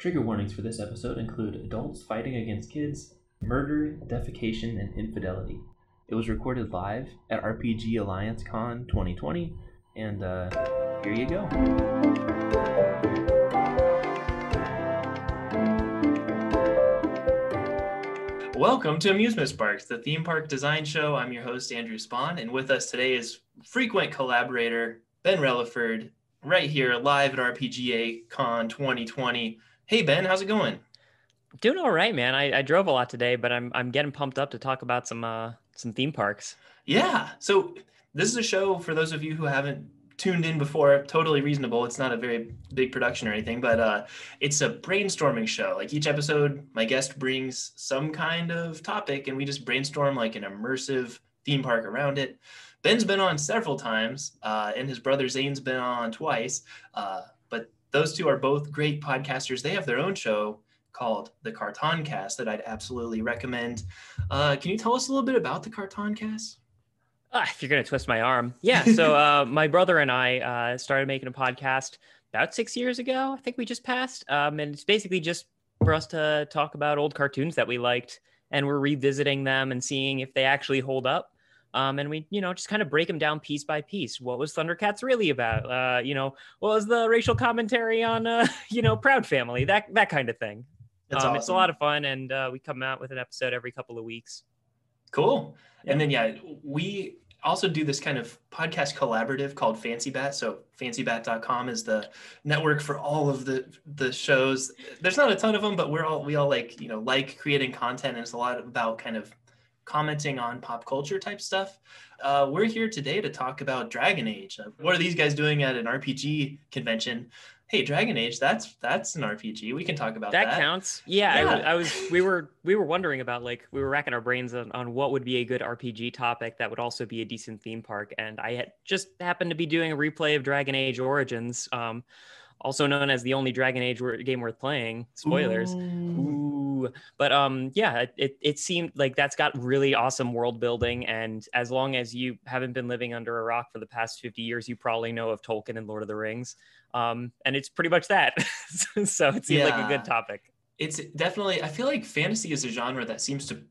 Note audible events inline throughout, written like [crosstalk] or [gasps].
Trigger warnings for this episode include adults fighting against kids, murder, defecation, and infidelity. It was recorded live at RPG Alliance Con 2020, and uh, here you go. Welcome to Amusement Sparks, the theme park design show. I'm your host, Andrew Spawn, and with us today is frequent collaborator Ben Relaford, right here live at RPGA Con 2020. Hey Ben, how's it going? Doing all right, man. I, I drove a lot today, but I'm I'm getting pumped up to talk about some uh some theme parks. Yeah. So this is a show for those of you who haven't tuned in before. Totally reasonable. It's not a very big production or anything, but uh, it's a brainstorming show. Like each episode, my guest brings some kind of topic, and we just brainstorm like an immersive theme park around it. Ben's been on several times, uh, and his brother Zane's been on twice. Uh, those two are both great podcasters. They have their own show called the Carton Cast that I'd absolutely recommend. Uh, can you tell us a little bit about the Carton Cast? Ah, if you're gonna twist my arm, yeah. So [laughs] uh, my brother and I uh, started making a podcast about six years ago. I think we just passed, um, and it's basically just for us to talk about old cartoons that we liked, and we're revisiting them and seeing if they actually hold up. Um, and we, you know, just kind of break them down piece by piece. What was Thundercats really about? Uh, you know, what was the racial commentary on, uh, [laughs] you know, Proud Family? That that kind of thing. That's um, awesome. It's a lot of fun, and uh, we come out with an episode every couple of weeks. Cool. And then yeah, we also do this kind of podcast collaborative called Fancy Bat. So fancybat.com is the network for all of the the shows. There's not a ton of them, but we're all we all like, you know, like creating content and it's a lot about kind of commenting on pop culture type stuff. Uh, we're here today to talk about Dragon Age. Uh, what are these guys doing at an RPG convention? Hey, Dragon Age, that's that's an RPG. We can talk about that. that counts yeah, I, Yeah. I was we were we were wondering about like we were racking our brains on, on what would be a good rpg topic that would also be a decent theme park and i had just happened to be doing a replay of dragon age origins um also known as the only dragon age game worth playing spoilers Ooh. But um, yeah, it- it, seemed like that's got really awesome world building. And as long as you haven't been living under a rock for the past 50 years, you probably know of Tolkien and Lord of the Rings. Um, and it's pretty much that. [laughs] so it seemed like a good topic. it's definitely i feel like fantasy is a genre that seems to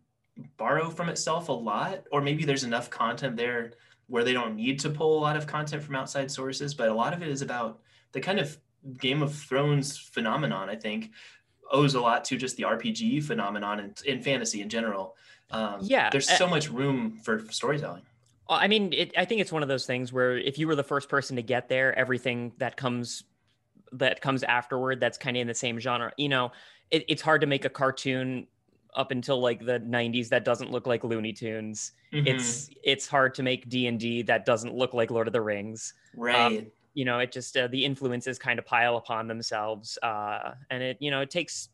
borrow from itself a lot or maybe there's enough content there where they don't need to pull a lot of content from outside sources but a lot of it is about the kind of game of thrones phenomenon i think owes a lot to just the rpg phenomenon and in fantasy in general um, Yeah, there's so much room for storytelling Well, I mean, it, I think it's one of those things where if you were the first person to get there, everything that comes that comes afterward that's kind of in the same genre. You know, it, it's hard to make a cartoon up until like the 90s that doesn't look like Looney Tunes. Mhm. It's it's hard to make D and D that doesn't look like Lord of the Rings. right You know, it just uh, the influences kind of pile upon themselves, uh, and it you know it takes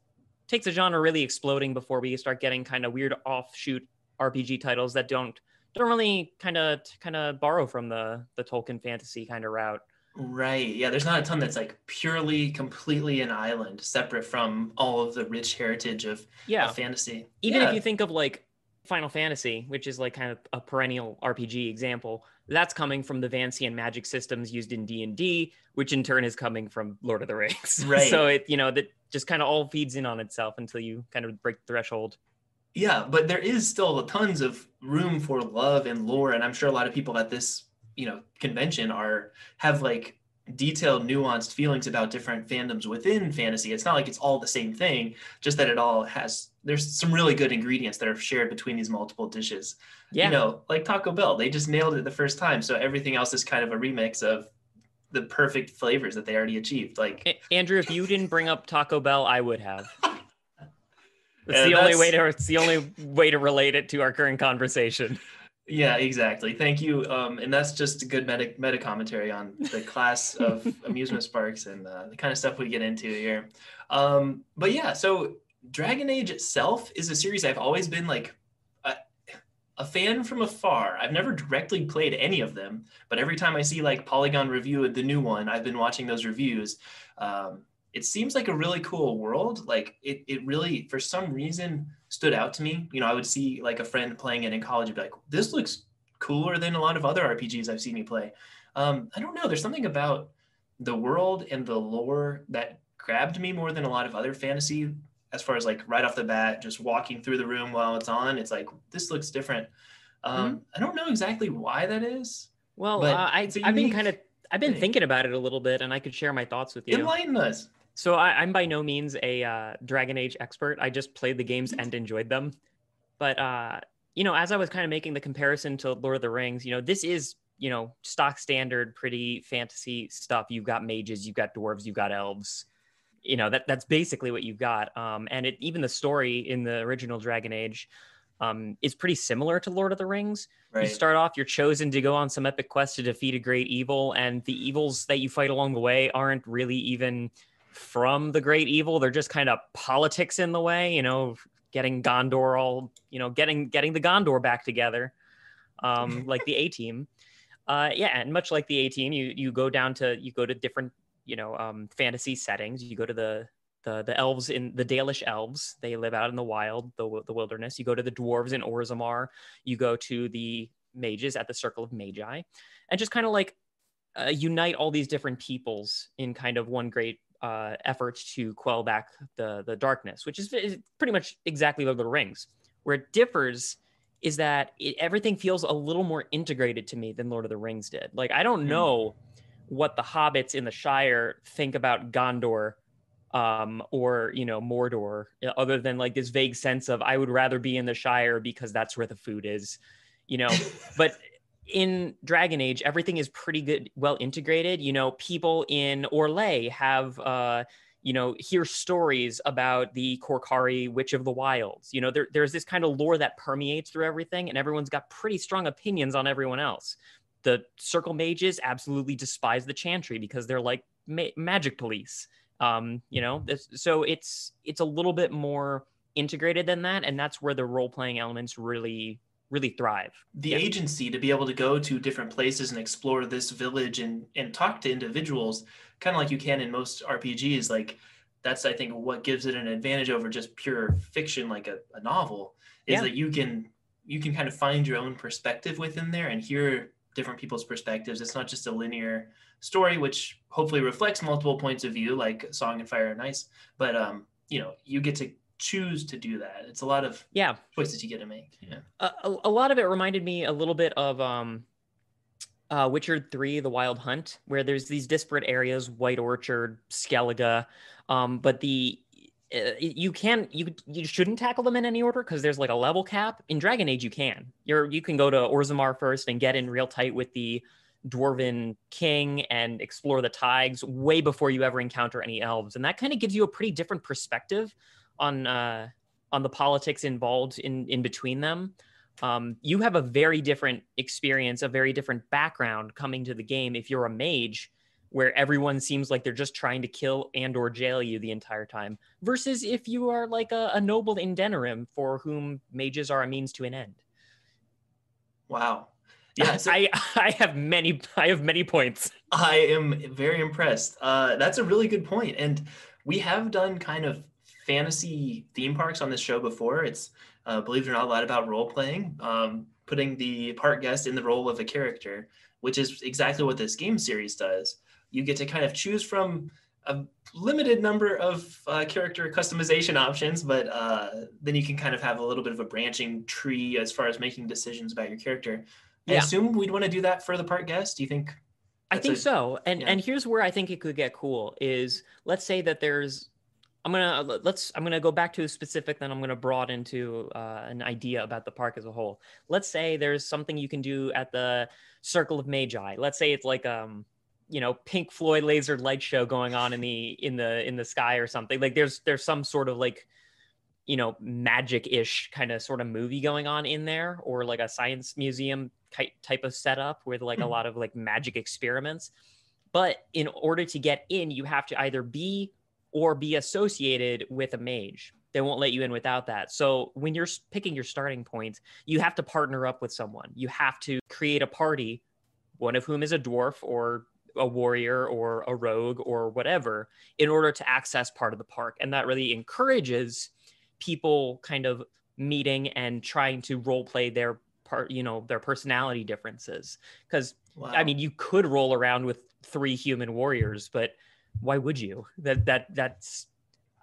takes a genre really exploding before we start getting kind of weird offshoot RPG titles that don't don't really kind of kind of borrow from the the Tolkien fantasy kind of route. Right. Yeah, there's not a ton that's like purely, completely an island, separate from all of the rich heritage of, Yeah, of fantasy. even Yeah. if you think of like Final Fantasy, which is like kind of a perennial RPG example, that's coming from the Vancian magic systems used in D and D, which in turn is coming from Lord of the Rings. [laughs] Right. so it you know that just kind of all feeds in on itself until you kind of break the threshold. Yeah, but there is still tons of room for love and lore, and I'm sure a lot of people at this, you know, convention are have like detailed, nuanced feelings about different fandoms within fantasy. It's not like it's all the same thing, just that it all has. There's some really good ingredients that are shared between these multiple dishes. Yeah, You know, like Taco Bell, they just nailed it the first time, so everything else is kind of a remix of the perfect flavors that they already achieved. Like, Andrew, if you didn't bring up Taco Bell, I would have. [laughs] It's the only way to it's the only way to relate it to our current conversation. Yeah, exactly. Thank you. Um, and that's just a good meta, meta commentary on the class of [laughs] amusement sparks and uh, the kind of stuff we get into here. Um, but yeah, so Dragon Age itself is a series I've always been like a, a fan from afar. I've never directly played any of them, but every time I see like Polygon review the new one, I've been watching those reviews. Um, it seems like a really cool world. Like it, it really, for some reason, stood out to me. You know, I would see like a friend playing it in college and be like, this looks cooler than a lot of other RPGs I've seen you play. Um, I don't know. There's something about the world and the lore that grabbed me more than a lot of other fantasy as far as like right off the bat, just walking through the room while it's on. It's like this looks different. Um, mm-hmm. I don't know exactly why that is. Well, uh, I, I've been kind of I've been thing. thinking about it a little bit, and I could share my thoughts with you. Enlighten us. So I, am by no means a uh, Dragon Age expert. I just played the games and enjoyed them. But uh, you know, as I was kind of making the comparison to Lord of the Rings, you know, this is you know stock standard, pretty fantasy stuff. You've got mages, you've got dwarves, you've got elves. You know that that's basically what you've got. Um, and it, even the story in the original Dragon Age um, is pretty similar to Lord of the Rings. Right. You start off, you're chosen to go on some epic quest to defeat a great evil, and the evils that you fight along the way aren't really even from the great evil. They're just kind of politics in the way, you know, getting Gondor all, you know, getting getting the Gondor back together, um, [laughs] like the A team. Uh, yeah, and much like the A team, you you go down to you go to different you know um, fantasy settings. You go to the the the elves in the Dalish elves. They live out in the wild, the the wilderness. You go to the dwarves in Orzammar. You go to the mages at the Circle of Magi, and just kind of like uh, unite all these different peoples in kind of one great uh, efforts to quell back the the darkness, which is, is pretty much exactly Lord of the Rings. Where it differs is that it, everything feels a little more integrated to me than Lord of the Rings did. Like I don't hmm. know what the hobbits in the Shire think about Gondor um, or you know Mordor, uh, other than like this vague sense of I would rather be in the Shire because that's where the food is, you know. [laughs] but in Dragon Age, everything is pretty good, well integrated. You know, people in Orlais have, uh, you know, hear stories about the Korcari Witch of the Wilds. You know, there, there's this kind of lore that permeates through everything, and everyone's got pretty strong opinions on everyone else. The Circle Mages absolutely despise the Chantry because they're like ma- magic police. Um, you know, this, so it's it's a little bit more integrated than that, and that's where the role playing elements really really thrive. The yeah. agency to be able to go to different places and explore this village and and talk to individuals, kind of like you can in most RPGs. Like that's I think what gives it an advantage over just pure fiction, like a, a novel, is yeah. that you can you can kind of find your own perspective within there and hear different people's perspectives. It's not just a linear story, which hopefully reflects multiple points of view, like Song and Fire and Ice. But um, you know, you get to choose to do that. It's a lot of yeah choices you get to make. Yeah, a, a, lot of it reminded me a little bit of um, uh, Witcher Three: The Wild Hunt, where there's these disparate areas: White Orchard, Skellige, um, but the uh, you can you you shouldn't tackle them in any order because there's like a level cap. In Dragon Age, you can. You're you can go to Orzammar first and get in real tight with the dwarven king and explore the Thaigs way before you ever encounter any elves, and that kind of gives you a pretty different perspective on uh, on the politics involved in in between them. Um, you have a very different experience, a very different background coming to the game if you're a mage, where everyone seems like they're just trying to kill and or jail you the entire time, versus if you are like a, a noble in Denerim for whom mages are a means to an end. Wow. [laughs] Yeah, so I I have many I have many points. I am very impressed. Uh, that's a really good point, and we have done kind of fantasy theme parks on this show before. It's uh, believe it or not, a lot about role playing, um, putting the park guest in the role of a character, which is exactly what this game series does. You get to kind of choose from a limited number of uh, character customization options, but uh, then you can kind of have a little bit of a branching tree as far as making decisions about your character. I yeah. assume we'd want to do that for the park guest. Do you think? I think a, so. And yeah. and here's where I think it could get cool is let's say that there's I'm gonna let's I'm gonna go back to a specific, then I'm gonna broaden into uh, an idea about the park as a whole. Let's say there's something you can do at the Circle of Magi. Let's say it's like um you know Pink Floyd laser light show going on in the in the in the sky or something. Like there's there's some sort of like you know magic-ish kind of sort of movie going on in there or like a science museum type of setup with like a hmm. lot of like magic experiments but in order to get in you have to either be or be associated with a mage. They won't let you in without that. So when you're picking your starting point, you have to partner up with someone. You have to create a party, one of whom is a dwarf or a warrior or a rogue or whatever, in order to access part of the park. And that really encourages people kind of meeting and trying to role play their part, you know, their personality differences. Because wow. I mean, you could roll around with three human warriors, but why would you? That that that's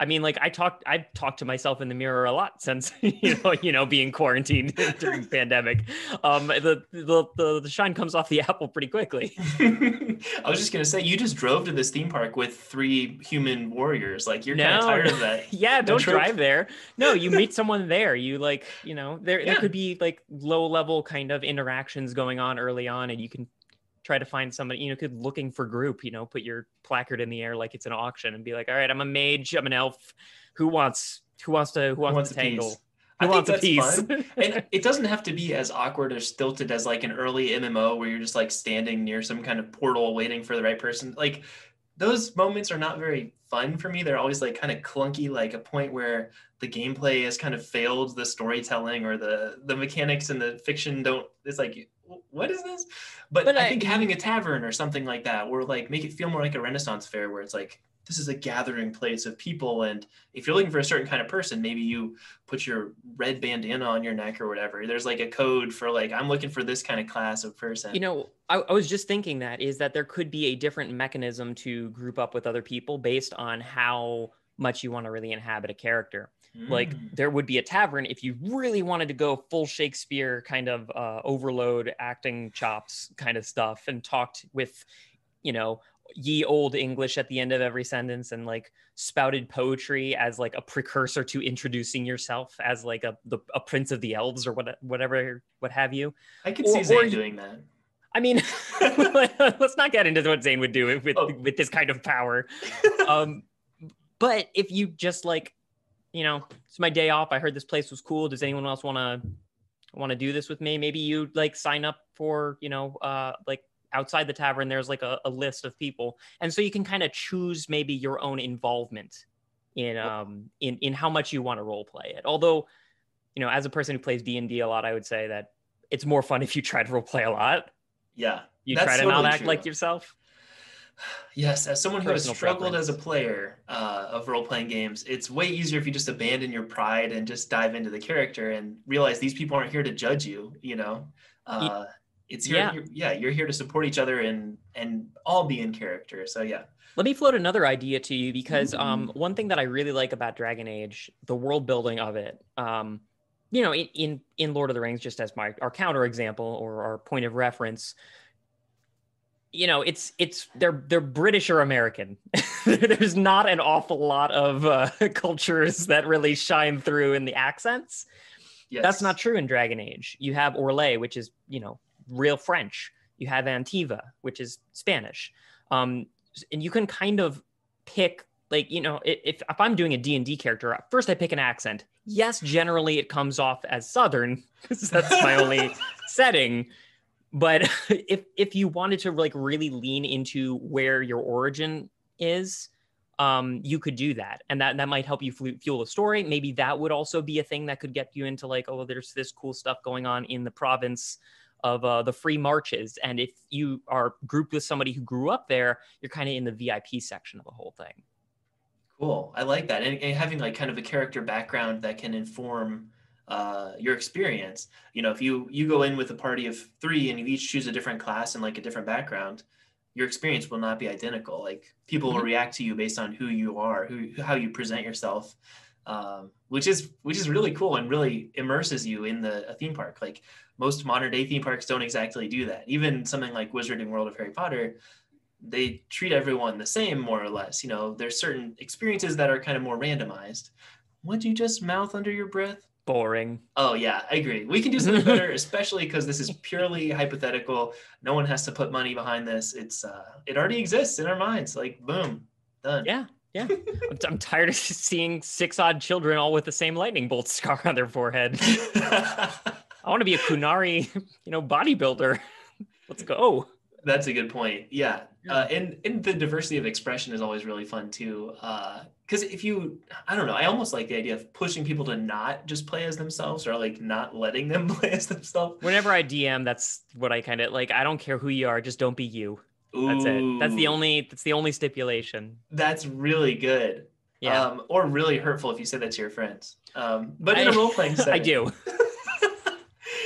I mean, like I talked, I've talked to myself in the mirror a lot since [laughs] you know, you know, being quarantined [laughs] during pandemic. Um, the, the the the shine comes off the [laughs] apple pretty quickly. I was just gonna say, you just drove to this theme park with three human warriors. Like you're kind of tired of that. yeah, don't drive there. No, you meet someone there. You like, you know, there yeah. there could be like low level kind of interactions going on early on, and you can try to find somebody, you know, could looking for group, you know, put your placard in the air like it's an auction and be like, all right, I'm a mage, I'm an elf. Who wants who wants to who wants, who wants to tangle? Piece? Who I wants a piece? [laughs] and it doesn't have to be as awkward or stilted as like an early MMO where you're just like standing near some kind of portal waiting for the right person. Like those moments are not very fun for me. They're always like kind of clunky, like a point where the gameplay has kind of failed the storytelling or the the mechanics and the fiction don't. It's like what is this? But, but I, I, think having a tavern or something like that, or like make it feel more like a Renaissance fair, where it's like this is a gathering place of people, and if you're looking for a certain kind of person, maybe you put your red bandana on your neck or whatever. There's like a code for like I'm looking for this kind of class of person. You know, I, I was just thinking that is that there could be a different mechanism to group up with other people based on how much you want to really inhabit a character. Like mm. there would be a tavern if you really wanted to go full Shakespeare kind of uh, overload acting chops kind of stuff and talked with, you know, ye old English at the end of every sentence and like spouted poetry as like a precursor to introducing yourself as like a the, a prince of the elves or what whatever what have you. I could see Zane doing that. I mean, [laughs] [laughs] let's not get into what Zane would do with oh. with this kind of power. [laughs] Um, but if you just like you know, it's my day off. I heard this place was cool. Does anyone else want to want to do this with me? Maybe you like sign up for, you know, uh, like outside the tavern, there's like a, a list of people. And so you can kind of choose maybe your own involvement in, um, in, in how much you want to role play it. Although, you know, as a person who plays D and D a lot, I would say that it's more fun if you try to role play a lot. Yeah. You try to totally not act true. like yourself. Yes, as someone who has struggled preference. as a player uh, of role playing games, it's way easier if you just abandon your pride and just dive into the character and realize these people aren't here to judge you. You know, uh, it's here. Yeah. You're, yeah, you're here to support each other and and all be in character. So yeah. Let me float another idea to you because um, mm-hmm. one thing that I really like about Dragon Age, the world building of it, um, you know, in, in in Lord of the Rings, just as my our counter example or our point of reference, you know it's it's they're they're british or american. [laughs] There's not an awful lot of uh, [laughs] cultures that really shine through in the accents. Yes. that's not true in dragon age. You have orlais which is you know real french. You have antiva which is spanish. Um, and you can kind of pick like you know if, if i'm doing a d&d character first i pick an accent. Yes generally it comes off as southern [laughs] because that's my only setting but [laughs] if if you wanted to like really lean into where your origin is um, you could do that. And that that might help you fuel the story. Maybe that would also be a thing that could get you into like oh there's this cool stuff going on in the province of uh, the free marches. And if you are grouped with somebody who grew up there you're kind of in the vip section of the whole thing. Cool. I like that. And, and having like kind of a character background that can inform uh, your experience. You know, if you you go in with a party of three and you each choose a different class and like a different background, your experience will not be identical. Like people mm-hmm. will react to you based on who you are, who how you present yourself, um, which is which is really cool and really immerses you in the a theme park. Like most modern day theme parks don't exactly do that. Even something like Wizarding World of Harry Potter, they treat everyone the same more or less. You know, there's certain experiences that are kind of more randomized. Would you just mouth under your breath? Boring. Oh yeah, I agree. We can do something [laughs] better, especially because this is purely hypothetical. No one has to put money behind this. It's uh, it already exists in our minds. Like boom, done. Yeah, yeah. [laughs] I'm, I'm tired of [laughs] seeing six odd children all with the same lightning bolt scar on their forehead. I want to be a Qunari, you know, bodybuilder. Let's go. That's a good point. Yeah, uh, and and the diversity of expression is always really fun too. Because uh, if you, I don't know, I almost like the idea of pushing people to not just play as themselves or like not letting them [laughs] play as themselves. Whenever I DM, that's what I kind of like. I don't care who you are, just don't be you. Ooh, that's it. That's the only. That's the only stipulation. That's really good. Yeah. Um, or really hurtful if you say that to your friends. Um, but in I, a role playing setting, [laughs] I do.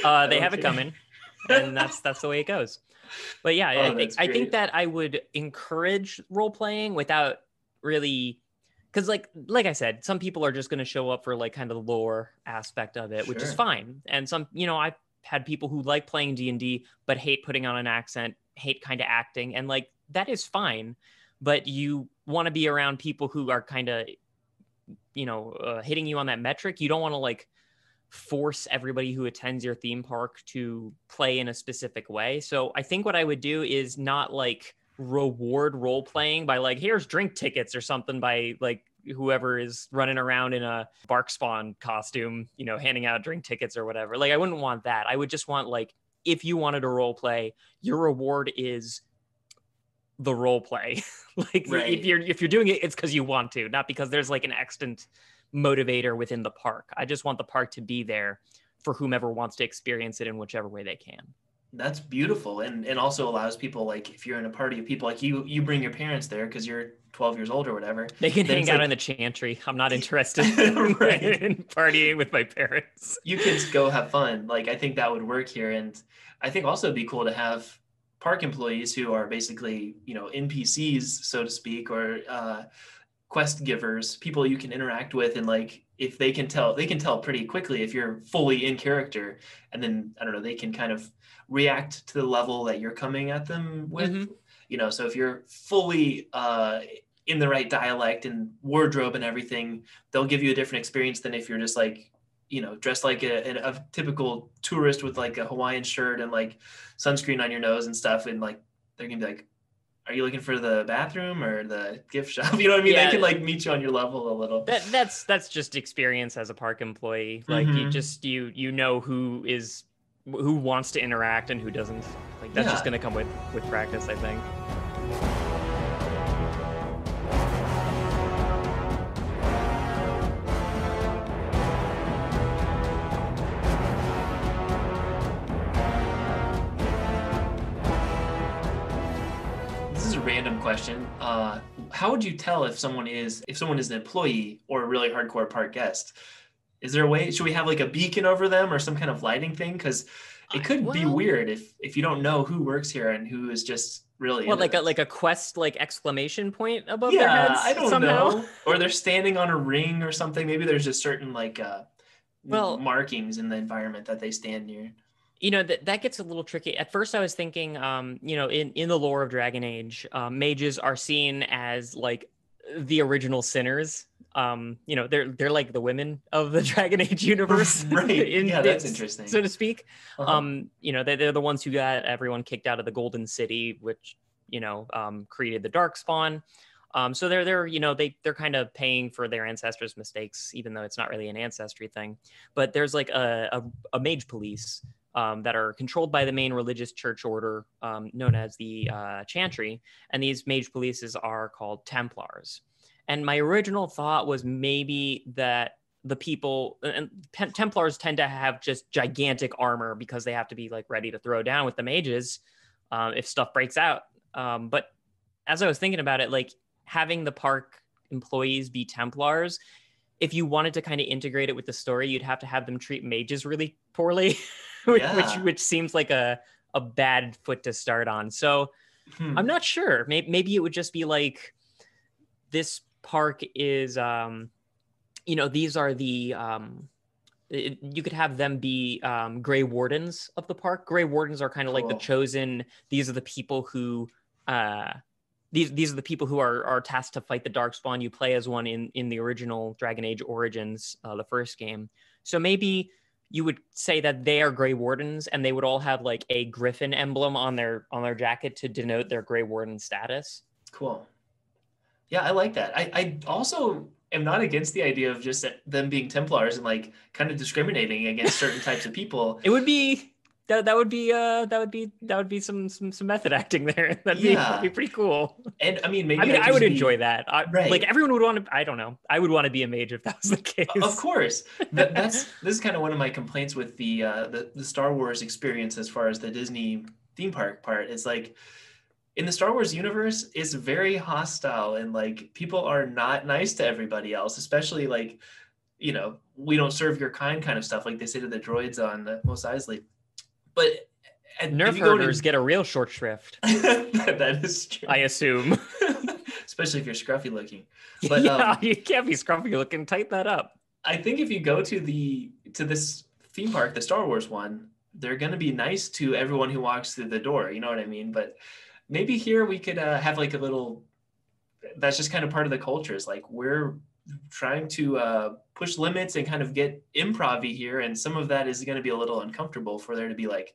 uh, they have it coming, [laughs] and that's that's the way it goes. But yeah, Oh, I think I think that I would encourage role playing without really because like like I said, some people are just going to show up for like kind of the lore aspect of it, which is fine. And some, you know, I've had people who like playing D and D but hate putting on an accent, hate kind of acting, and like that is fine. But you want to be around people who are kind of, you know, uh, hitting you on that metric. You don't want to like force everybody who attends your theme park to play in a specific way. So I think what I would do is not like reward role playing by like here's drink tickets or something by like whoever is running around in a darkspawn costume, you know, handing out drink tickets or whatever. Like I wouldn't want that. I would just want like if you wanted to role play, your reward is the role play. [laughs] like Right. if you're if you're doing it, it's because you want to, not because there's like an extant motivator within the park. I just want the park to be there for whomever wants to experience it in whichever way they can. That's beautiful, and and also allows people like if you're in a party of people like you, you bring your parents there because you're 12 years old or whatever. They can hang out like- in the chantry. I'm not [laughs] interested [laughs] Right. in partying with my parents. You kids go have fun. Like I think that would work here, and I think also it'd be cool to have park employees who are basically you know NPCs so to speak or uh, quest givers, people you can interact with, and like if they can tell, they can tell pretty quickly if you're fully in character, and then I don't know, they can kind of react to the level that you're coming at them with. Mhm. You know, so if you're fully uh, in the right dialect and wardrobe and everything, they'll give you a different experience than if you're just like you know dressed like a, a, a typical tourist with like a hawaiian shirt and like sunscreen on your nose and stuff and like they're gonna be like are you looking for the bathroom or the gift shop [laughs] you know what i mean Yeah. they can like meet you on your level a little That that's that's just experience as a park employee. Like you Mhm. just you you know who is who wants to interact and who doesn't. Like that's just going to come with with practice, I think. Question uh how would you tell if someone is if someone is an employee or a really hardcore park guest is there a way should we have like a beacon over them or some kind of lighting thing because it could be weird if if you don't know who works here and who is just really into like a like a quest like exclamation point above their yeah, heads I don't somehow? know. [laughs] Or they're standing on a ring or something. Maybe there's just certain like uh Well- markings in the environment that they stand near. You know that that gets a little tricky at first i was thinking um you know in in the lore of dragon age um, mages are seen as like the original sinners um you know they're they're like the women of the [laughs] dragon age universe [laughs] Right. [laughs] in- Yeah, that's in- interesting. so to speak Uh-huh. um you know they, they're the ones who got everyone kicked out of the golden city which you know um created the dark spawn um so they're they're you know they they're kind of paying for their ancestors mistakes even though it's not really an ancestry thing but there's like a a, a mage police um, that are controlled by the main religious church order um, known as the uh, chantry and these mage polices are called templars. And my original thought was maybe that the people and templars tend to have just gigantic armor because they have to be like ready to throw down with the mages um, if stuff breaks out. Um, but as i was thinking about it like having the park employees be templars if you wanted to kind of integrate it with the story you'd have to have them treat mages really poorly [laughs] [laughs] Yeah. which which seems like a a bad foot to start on so Hmm. I'm not sure. Maybe, maybe it would just be like this park is, um, you know, these are the. Um, it- you could have them be um, gray wardens of the park. Gray wardens are kind of like the chosen. These are the people who. Uh, these these are the people who are are tasked to fight the darkspawn. You play as one in in the original Dragon Age Origins, uh, the first game. So maybe you would say that they are Grey Wardens, and they would all have like a griffin emblem on their on their jacket to denote their Grey Warden status. Cool. Yeah, I like that. I, I also am not against the idea of just them being Templars and like kind of discriminating against certain types of people. It would be that that would be uh that would be that would be some some some method acting [laughs] there. That'd be, Yeah. that'd be pretty cool. And I mean, maybe I mean, I would be- enjoy that. I, Right. Like everyone would want to. I don't know. I would want to be a mage if that was the case. Of course, that, that's [laughs] this is kind of one of my complaints with the, uh, the the Star Wars experience as far as the Disney theme park part. It's like in the Star Wars universe, it's very hostile and like people are not nice to everybody else, especially like you know we don't serve your kind kind of stuff, like they say to the droids on the Mos Eisley. But And Nerf to- herders get a real short shrift, [laughs] that is true. I assume. [laughs] Especially if you're scruffy looking. [laughs] But, yeah, um, you can't be scruffy looking. Tighten that up. I think if you go to the to this theme park, the Star Wars one, they're gonna be nice to everyone who walks through the door. You know what I mean? But maybe here we could uh, have like a little. That's just kind of part of the culture. Is like we're trying to uh, push limits and kind of get improv here, and some of that is going to be a little uncomfortable for there to be like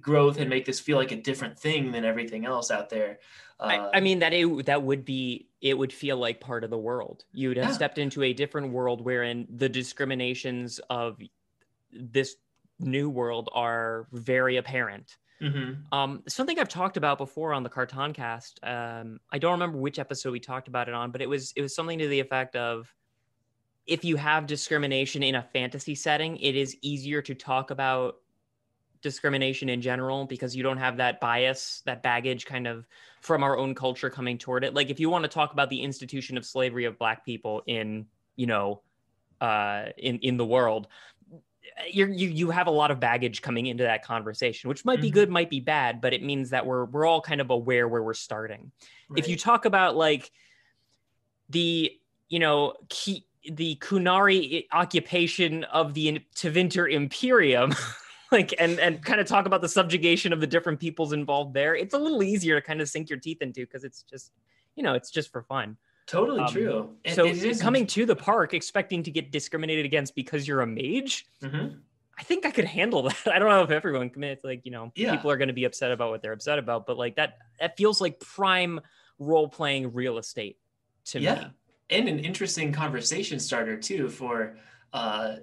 growth and make this feel like a different thing than everything else out there. Uh, I, I mean that it that would be it would feel like part of the world. You would have Yeah. stepped into a different world wherein the discriminations of this new world are very apparent. Mhm. Um, something I've talked about before on the Carton Cast. Um, I don't remember which episode we talked about it on, but it was it was something to the effect of if you have discrimination in a fantasy setting, it is easier to talk about discrimination in general because you don't have that bias, that baggage kind of from our own culture coming toward it. Like if you want to talk about the institution of slavery of black people in, you know, uh in in the world, you you have a lot of baggage coming into that conversation, which might be Mhm. good, might be bad, but it means that we're we're all kind of aware where we're starting. If you talk about like the you know key, the Qunari occupation of the in- Tevinter Imperium, [laughs] like and and kind of talk about the subjugation of the different peoples involved there, it's a little easier to kind of sink your teeth into because it's just you know it's just for fun. Totally um, true. So it coming to the park expecting to get discriminated against because you're a mage, Mhm. I think I could handle [laughs] that. I don't know if everyone commits like, you know, Yeah. people are going to be upset about what they're upset about, but like that that feels like prime role playing real estate to yeah me. and an interesting conversation starter too for uh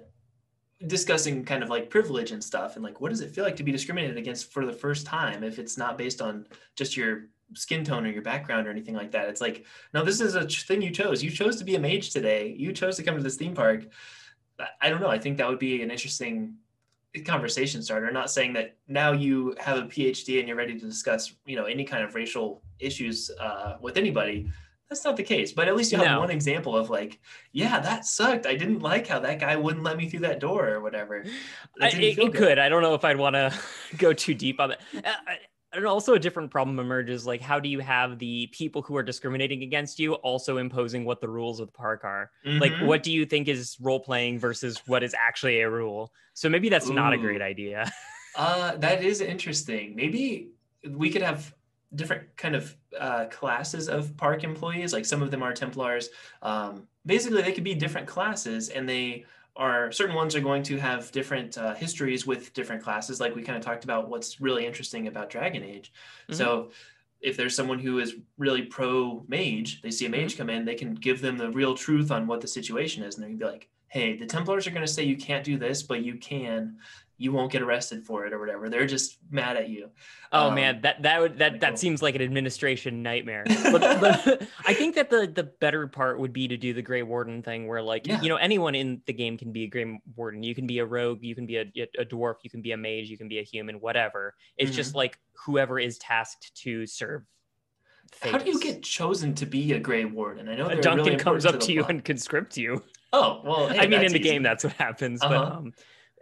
discussing kind of like privilege and stuff and like what does it feel like to be discriminated against for the first time if it's not based on just your skin tone or your background or anything like that. It's like no this is a thing you chose. You chose to be a mage today. You chose to come to this theme park. I- don't know. I think that would be an interesting conversation starter. Not saying that now you have a phd and you're ready to discuss you know any kind of racial issues uh, with anybody. That's not the case. But at least you have No. one example of like yeah that sucked. I didn't like how that guy wouldn't let me through that door or whatever. I, That it, it could. I don't know if I'd want to [laughs] go too deep on it. And also a different problem emerges like how do you have the people who are discriminating against you also imposing what the rules of the park are? Like Mhm. what do you think is role playing versus what is actually a rule? So maybe that's not a great idea. [laughs] Uh, that is interesting. Maybe we could have different kind of uh, classes of park employees. Like some of them are Templars. Um, basically, they could be different classes, and they are certain ones are going to have different uh, histories with different classes. Like we kind of talked about what's really interesting about Dragon Age. Mhm. So. If there's someone who is really pro mage, they see a mage come in, they can give them the real truth on what the situation is, and they can be like, "Hey, the Templars are going to say you can't do this, but you can you won't get arrested for it or whatever. They're just mad at you. Oh Um, man, that that would that that seems like an administration nightmare. [laughs] But, but [laughs] I think that the the better part would be to do the Grey Warden thing, where like Yeah. you know anyone in the game can be a Grey Warden. You can be a rogue, you can be a, a dwarf, you can be a mage, you can be a human, whatever. It's Mm-hmm. just like whoever is tasked to serve. How do you get chosen to be a Grey Warden? I know Duncan really comes up the to you plot. and conscripts you. oh well. hey, I mean, in the easy. game, that's what happens. But Uh-huh. um, e-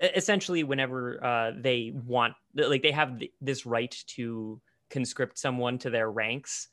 essentially, whenever uh, they want, like, they have th- this right to conscript someone to their ranks,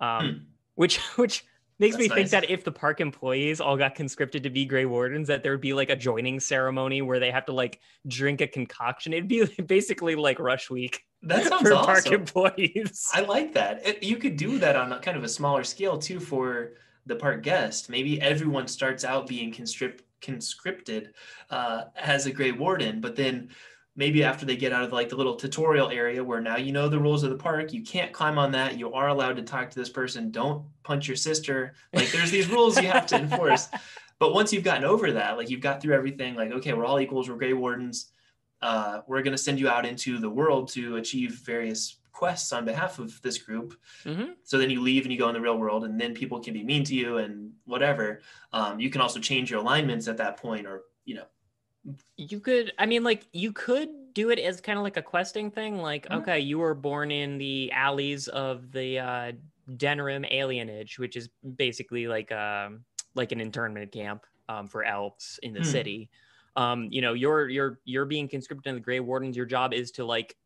um, Hmm. which [laughs] which makes me That's think nice. that if the park employees all got conscripted to be Grey Wardens, that there would be like a joining ceremony where they have to like drink a concoction. It'd be [laughs] basically like Rush Week that [laughs] sounds for park employees. I like that. It, you could do that on a kind of a smaller scale too for the park guest. Maybe everyone starts out being conscript, conscripted uh, as a Grey Warden, but then maybe after they get out of like the little tutorial area where now you know the rules of the park, you can't climb on that. You are allowed to talk to this person. Don't punch your sister. Like there's these rules you have to [laughs] enforce. But once you've gotten over that, like you've got through everything, like okay, we're all equals, we're Grey Wardens. Uh, we're going to send you out into the world to achieve various quests on behalf of this group. Mhm. So then you leave and you go in the real world, and then people can be mean to you and whatever. Um, you can also change your alignments at that point, or you know, You could, I mean, like, you could do it as kind of like a questing thing. Like, Mhm. okay, you were born in the alleys of the uh, Denerim alienage, which is basically like um like an internment camp um, for elves in the Hmm. city. Um, you know, you're you're you're being conscripted in the Grey Wardens. Your job is to like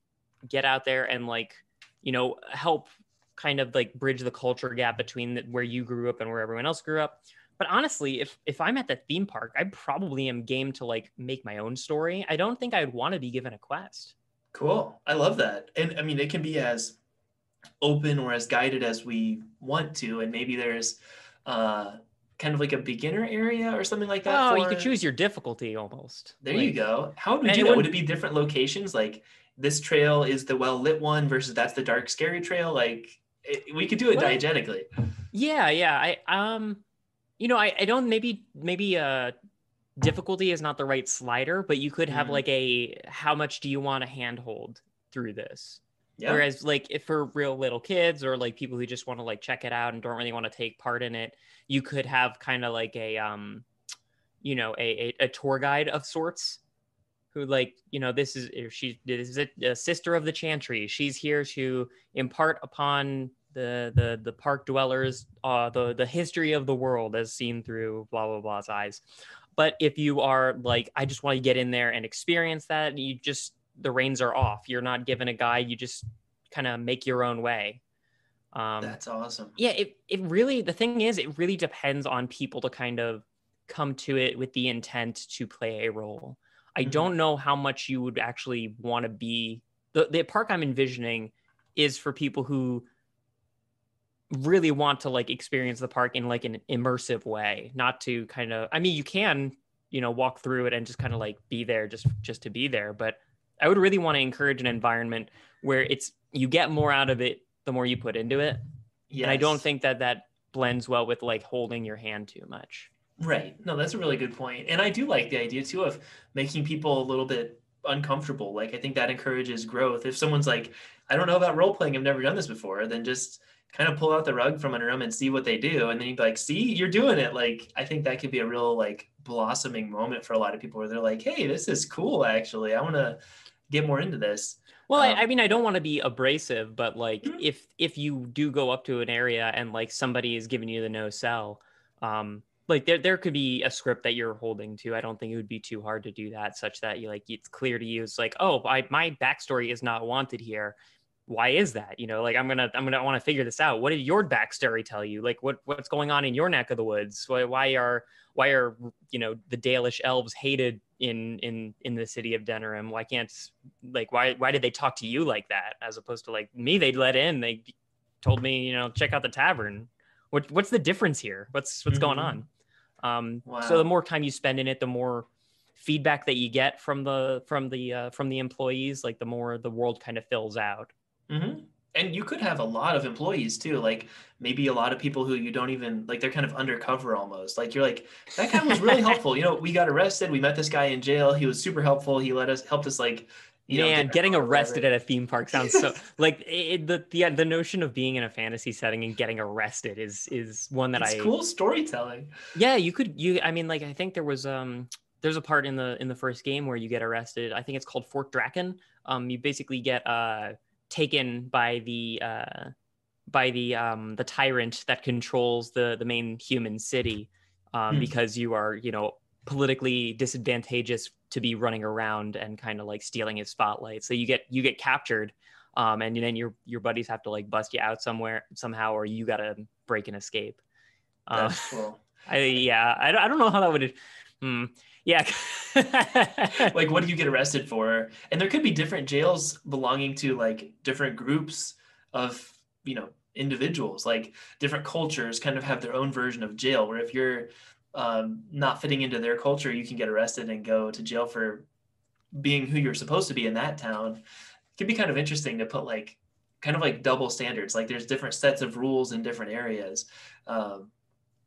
get out there and like you know help kind of like bridge the culture gap between the, where you grew up and where everyone else grew up but honestly if if i'm at the theme park i probably am game to like make my own story i don't think i'd want to be given a quest Cool. I love that. And I mean, it can be as open or as guided as we want to. And maybe there's uh, kind of like a beginner area or something like that. oh you could choose your difficulty almost There you go. How would we do that? Would it be different locations? Like this trail is the well lit one versus that's the dark, scary trail? Like it, we could do it Well- diegetically. Yeah, yeah. I um you know, I, I don't maybe maybe uh difficulty is not the right slider, but you could have Mhm. like a how much do you want to handhold through this? Yeah. Whereas like if for real little kids or like people who just want to like check it out and don't really want to take part in it, you could have kind of like a um you know, a, a a tour guide of sorts who like you know this is she is a, a sister of the chantry. She's here to impart upon the the the park dwellers uh the the history of the world as seen through blah blah blah's eyes. But if you are like i just want to get in there and experience that you just the reins are off. You're not given a guide. You just kind of make your own way. Um That's awesome. yeah it, it really the thing is it really depends on people to kind of come to it with the intent to play a role i Mhm. don't know how much you would actually want to be the, the park i'm envisioning is for people who really want to like experience the park in like an immersive way not to kind of i mean you can you know walk through it and just kind of like be there just just to be there but i would really want to encourage an environment where it's you get more out of it the more you put into it Yeah. and I don't think that that blends well with like holding your hand too much. Right. No, that's a really good point. And I do like the idea too of making people a little bit uncomfortable. Like I think that encourages growth. If someone's like, I don't know about role playing, I've never done this before, then just kind of pull out the rug from under them and see what they do. And then you'd be like, see, you're doing it. Like I think that could be a real like blossoming moment for a lot of people where they're like, hey, this is cool actually. I want to get more into this. Well, Um, I, I mean, I don't want to be abrasive, but like Mhm. if if you do go up to an area and like somebody is giving you the no sell, um, like there there could be a script that you're holding to. I don't think it would be too hard to do that, such that you like it's clear to you. It's like, oh, I, my backstory is not wanted here. Why is that? You know, like I'm gonna I'm gonna want to figure this out. What did your backstory tell you? Like what what's going on in your neck of the woods? Why why are why are you know the Dalish elves hated in in in the city of Denerim? Why can't like why why did they talk to you like that as opposed to like me? They'd let in. They told me you know check out the tavern. What what's the difference here? What's what's going on? Um, So the more time you spend in it, the more feedback that you get from the from the uh, from the employees. Like the more the world kind of fills out. hmm And you could have a lot of employees too, like maybe a lot of people who you don't even like, they're kind of undercover almost. Like you're like, that guy was really [laughs] helpful. You know, we got arrested, we met this guy in jail. He was super helpful. He let us helped us like, you Man, get getting arrested at a theme park sounds so [laughs] like it, the the the notion of being in a fantasy setting and getting arrested is is one that it's I cool storytelling. yeah you could you I mean like I think there was um there's a part in the in the first game where you get arrested. I think it's called Fort Drakon. Um, you basically get uh taken by the uh by the um the tyrant that controls the the main human city um Hmm. because you are you know politically disadvantageous to be running around and kind of like stealing his spotlight. So you get you get captured um and then your your buddies have to like bust you out somewhere somehow or you gotta break and escape. Uh, That's [laughs] cool. I, yeah I, don't- I don't know how that would hmm, yeah. [laughs] Like what do you get arrested for? And there could be different jails belonging to like different groups of you know individuals. Like different cultures kind of have their own version of jail where if you're um, not fitting into their culture you can get arrested and go to jail for being who you're supposed to be in that town it could be kind of interesting to put like kind of like double standards like there's different sets of rules in different areas um,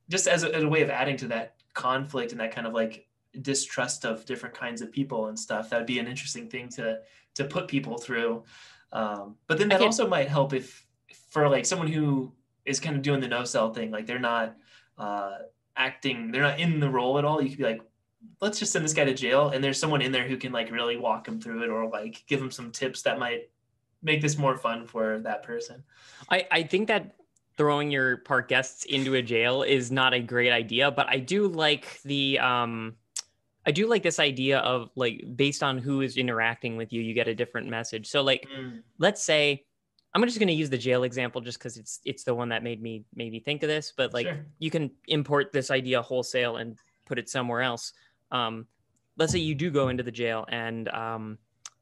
just as a, as a way of adding to that conflict and that kind of like distrust of different kinds of people and stuff. That would be an interesting thing to to put people through. Um, but then that also might help if for like someone who is kind of doing the no sell thing, like they're not uh, acting, they're not in the role at all. You could be like, let's just send this guy to jail, and there's someone in there who can like really walk him through it or like give him some tips that might make this more fun for that person. I, I think that throwing your park guests into a jail is not a great idea, but I do like the um I do like this idea of like based on who is interacting with you, you get a different message. So like Mm, let's say I'm just going to use the jail example just because it's it's the one that made me made me think of this. But like sure. you can import this idea wholesale and put it somewhere else. Um, let's say you do go into the jail and um,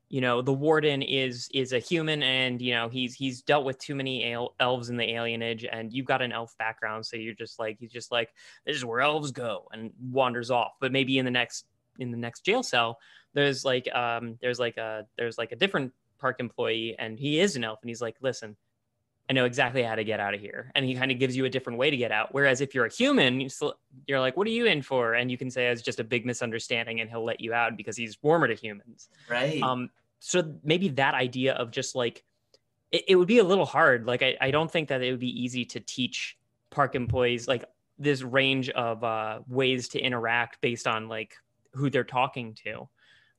you know the warden is is a human and you know he's he's dealt with too many el- elves in the alienage and you've got an elf background so you're just like he's just like this is where elves go and wanders off but maybe in the next in the next jail cell there's like um there's like a there's like a different park employee and he is an elf and he's like listen I know exactly how to get out of here. And he kind of gives you a different way to get out. Whereas if you're a human, you're like, what are you in for? And you can say it's just a big misunderstanding and he'll let you out because he's warmer to humans. Right. Um, so maybe that idea of just like, it, it would be a little hard. Like, I, I don't think that it would be easy to teach park employees like this range of uh, ways to interact based on like who they're talking to.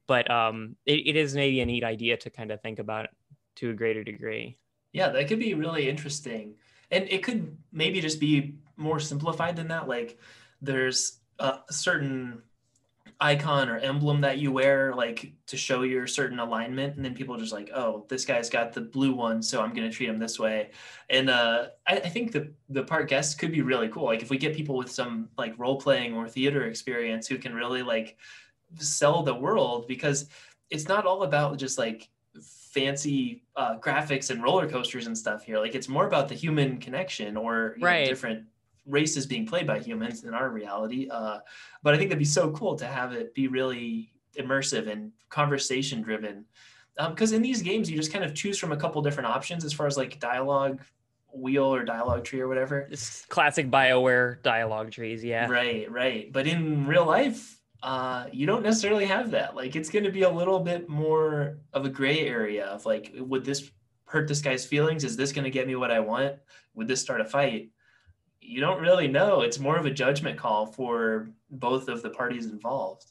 But um, it, it is maybe a neat idea to kind of think about to a greater degree. Yeah, that could be really interesting. And it could maybe just be more simplified than that. Like there's a certain icon or emblem that you wear, like to show your certain alignment. And then people just like, oh, this guy's got the blue one, so I'm going to treat him this way. And uh, I, I think the, the part guests could be really cool. Like if we get people with some like role playing or theater experience who can really like sell the world because it's not all about just like fancy uh, graphics and roller coasters and stuff here. Like it's more about the human connection or you know, different races being played by humans in our reality. Uh, but I think that'd be so cool to have it be really immersive and conversation driven. Because in these games, you just kind of choose from a couple different options as far as like dialogue wheel or dialogue tree or whatever. It's classic Bioware dialogue trees. Yeah. Right, right. But in real life, uh, you don't necessarily have that. Like, it's going to be a little bit more of a gray area of like, would this hurt this guy's feelings? Is this going to get me what I want? Would this start a fight? You don't really know. It's more of a judgment call for both of the parties involved.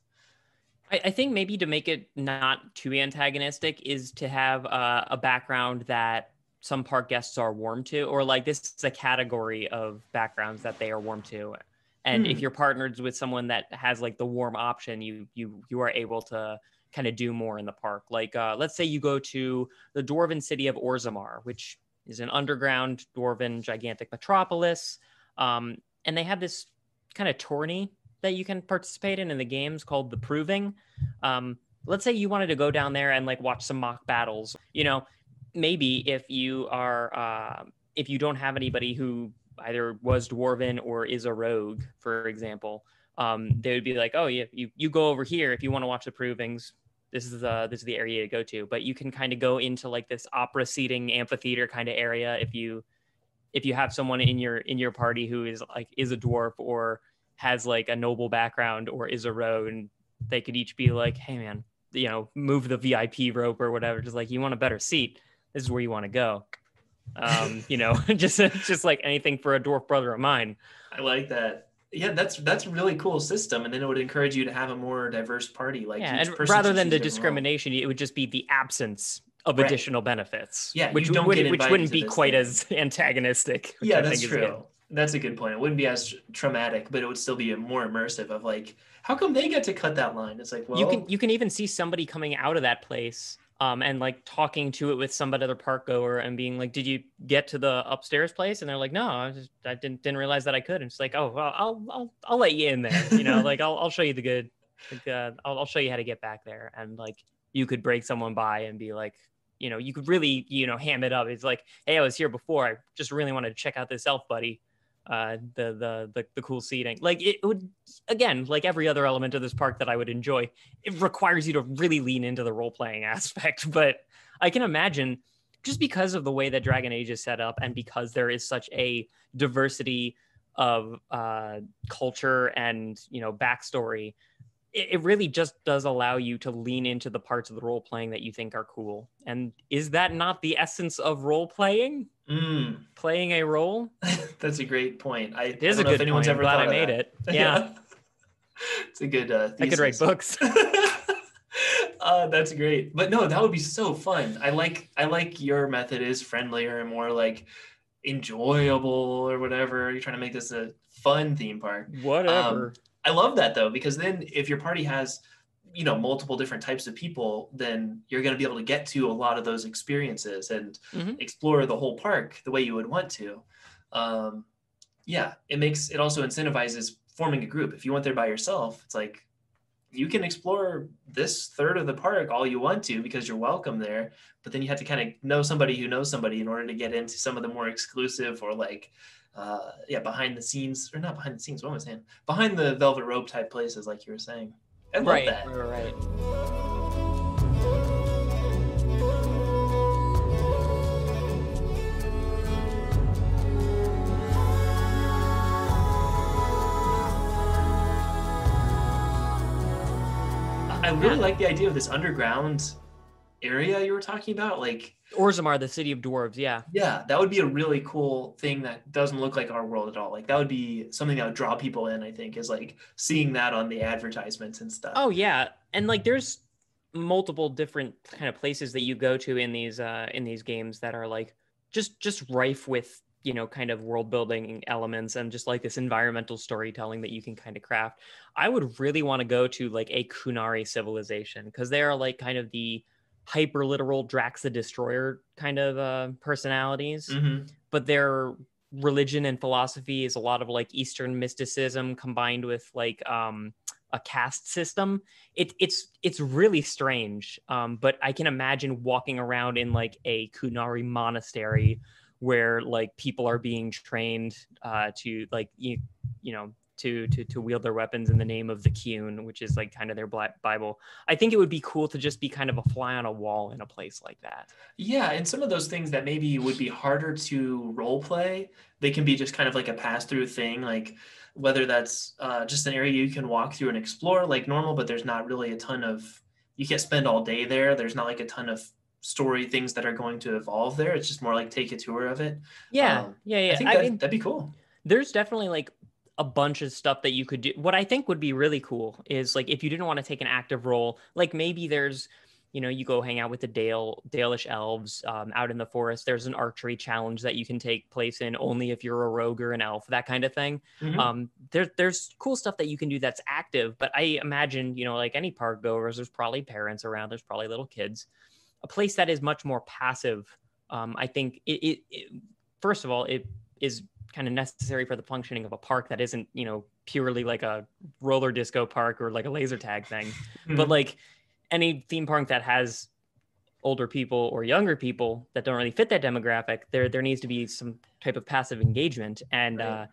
I, I think maybe to make it not too antagonistic is to have uh, a background that some park guests are warm to, or like this is a category of backgrounds that they are warm to. And if Hmm. you're partnered with someone that has like the warm option, you you you are able to kind of do more in the park. Like uh, let's say you go to the dwarven city of Orzammar, which is an underground dwarven gigantic metropolis, um, and they have this kind of tourney that you can participate in in the games called the Proving. Um, let's say you wanted to go down there and like watch some mock battles. You know, maybe if you are uh, if you don't have anybody who either was dwarven or is a rogue, for example, um, they would be like, oh, yeah, you you go over here if you want to watch the provings. This is the this is the area to go to. But you can kind of go into like this opera seating amphitheater kind of area if you if you have someone in your in your party who is like is a dwarf or has like a noble background or is a rogue and they could each be like hey man you know move the vip rope or whatever just like you want a better seat this is where you want to go um you know [laughs] just just like anything for a dwarf brother of mine I like that. Yeah, that's that's a really cool system, and then it would encourage you to have a more diverse party. Like yeah each and person rather than the their role. discrimination it would just be the absence of Right. additional benefits Yeah, which don't would, which wouldn't be quite thing. as [laughs] antagonistic yeah I that's good. true that's a good point it wouldn't be as traumatic but it would still be more immersive of like how come they get to cut that line it's like well you can you can even see somebody coming out of that place um, and like talking to it with some other park goer and being like, "Did you get to the upstairs place?" And they're like, "No, I just I didn't didn't realize that I could." And it's like, "Oh, well, I'll I'll I'll let you in there, you know, like I'll I'll show you the good, like, uh, I'll I'll show you how to get back there." And like you could break someone by and be like, you know, you could really you know ham it up. It's like, "Hey, I was here before. I just really wanted to check out this elf buddy." Uh the the the, the cool seating. Like it would again like every other element of this park that i would enjoy it requires you to really lean into the role playing [laughs] aspect. But i can imagine just because of the way that dragon age is set up and because there is such a diversity of uh culture and you know backstory it, it really just does allow you to lean into the parts of the role playing that you think are cool and is that not the essence of role playing Mm, playing a role [laughs] that's a great point i it is I a know if good anyone's point. Ever glad thought I made that. it. [laughs] Yeah, [laughs] it's a good uh I could write books. uh, that's great. But no, that would be so fun. I like I like your method is friendlier and more like enjoyable or whatever. You're trying to make this a fun theme park. Whatever. I love that though, because then if your party has, you know, multiple different types of people, then you're going to be able to get to a lot of those experiences and Mhm. explore the whole park the way you would want to. Um, yeah, it makes it also incentivizes forming a group. If you went there by yourself, it's like you can explore this third of the park all you want to because you're welcome there. But then you have to kind of know somebody who knows somebody in order to get into some of the more exclusive or like, uh, yeah, behind the scenes or not behind the scenes. What am I saying? Behind the velvet rope type places, like you were saying. I love right, that. right, right. I really like the idea of this underground area you were talking about. Like, Orzammar, the city of dwarves. Yeah. yeah, that would be a really cool thing that doesn't look like our world at all. Like, that would be something that would draw people in, I think, is like seeing that on the advertisements and stuff. Oh yeah, and like there's multiple different kind of places that you go to in these uh in these games that are like just just rife with you know kind of world building elements and just like this environmental storytelling that you can kind of craft. I would really want to go to like a Qunari civilization because they are like kind of the hyper literal Drax the Destroyer kind of uh, personalities hmm but their religion and philosophy is a lot of like Eastern mysticism combined with like um, a caste system. It, it's it's really strange, um, but I can imagine walking around in like a Qunari monastery where like people are being trained uh, to like you you know to to to wield their weapons in the name of the Qun, which is like kind of their black Bible. I think it would be cool to just be kind of a fly on a wall in a place like that. Yeah, and some of those things that maybe would be harder to role play, they can be just kind of like a pass through thing, like whether that's uh, just an area you can walk through and explore like normal, but there's not really a ton of, you can't spend all day there. There's not like a ton of story things that are going to evolve there. It's just more like take a tour of it. Yeah, Um, yeah, yeah. I think I that, mean, that'd be cool. there's definitely like a bunch of stuff that you could do. What I think would be really cool is like if you didn't want to take an active role, like maybe there's, you know, you go hang out with the Dale Dalish elves um, out in the forest. There's an archery challenge that you can take place in only if you're a rogue or an elf, that kind of thing. Mhm. Um, there, there's cool stuff that you can do that's active, but I imagine, you know, like any park goers, there's probably parents around, there's probably little kids. A place that is much more passive, um, I think it, it, it, first of all, it is kind of necessary for the functioning of a park that isn't, you know, purely like a roller disco park or like a laser tag thing. But Mhm. like any theme park that has older people or younger people that don't really fit that demographic, there there needs to be some type of passive engagement. And Right. uh,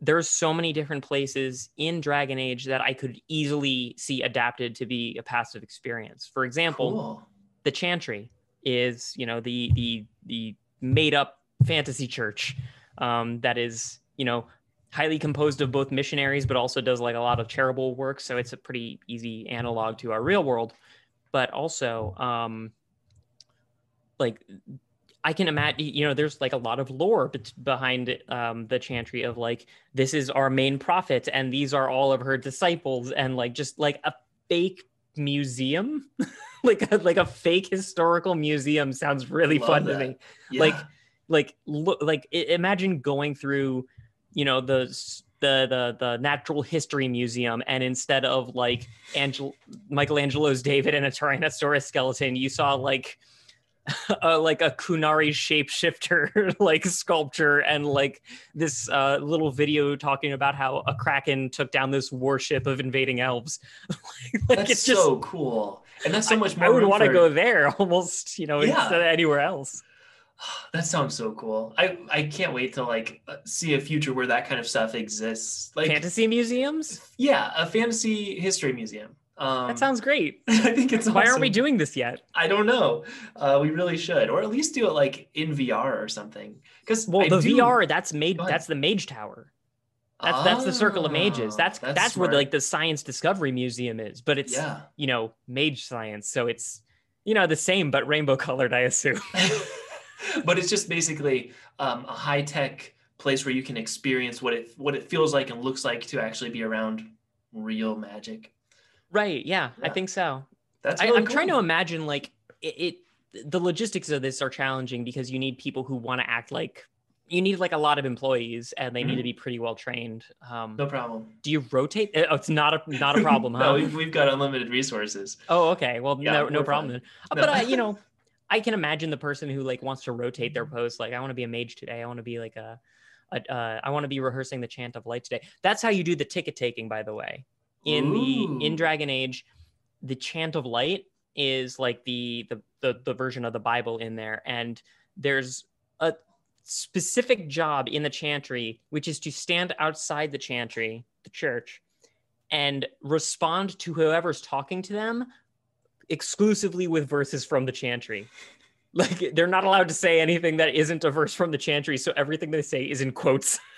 there's so many different places in Dragon Age that I could easily see adapted to be a passive experience. For example, cool. the Chantry is, you know, the the the made up fantasy church um, that is, you know, highly composed of both missionaries, but also does like a lot of charitable work. So it's a pretty easy analog to our real world. But also, um, like I can imagine, you know, there's like a lot of lore bet- behind um, the chantry of like, this is our main prophet, and these are all of her disciples, and like just like a fake museum, [laughs] like a, like a fake historical museum sounds really fun to me. Yeah. like look like imagine going through you know the the the the natural history museum and instead of like Angel Michelangelo's David and a Tyrannosaurus skeleton you saw like [laughs] uh, like a Qunari shapeshifter [laughs] like sculpture and like this uh, little video talking about how a kraken took down this warship of invading elves [laughs] like That's it's just so cool. And that's so I- much more I would want to go there almost you know Yeah. instead of anywhere else [sighs] That sounds so cool. I I can't wait to like uh, see a future where that kind of stuff exists. Like fantasy museums yeah, a fantasy history museum. Um, That sounds great. [laughs] I think it's Why aren't we doing this yet? I don't know. Uh, we really should, or at least do it like in VR or something. Because Well, the VR that's made that's the Mage Tower. That's that's the Circle of Mages. That's that's, where Ah, smart. like the Science Discovery Museum is, but it's yeah. you know mage science, so it's you know the same but rainbow colored, I assume. [laughs] [laughs] but it's just basically um, a high tech place where you can experience what it what it feels like and looks like to actually be around real magic. right? Yeah, I think so. That's I, really I'm trying to imagine like it, it. The logistics of this are challenging because you need people who want to act like you need like a lot of employees and they need Mhm. to be pretty well trained. Um, No problem. do you rotate? Oh, it's not a not a problem, [laughs] huh? no, we've, we've got unlimited resources. Oh, okay. Well, Yeah, no, no problem fine. then. No. But uh, you know, I can imagine the person who like wants to rotate their posts. Like, I want to be a mage today. I want to be like a, a uh, I want to be rehearsing the chant of light today. That's how you do the ticket taking, by the way. In the in Dragon Age, the chant of light is like the the the, the version of the Bible in there, and there's a specific job in the chantry, which is to stand outside the chantry, the church, and respond to whoever's talking to them exclusively with verses from the chantry. [laughs] Like they're not allowed to say anything that isn't a verse from the chantry, so everything they say is in quotes. [laughs]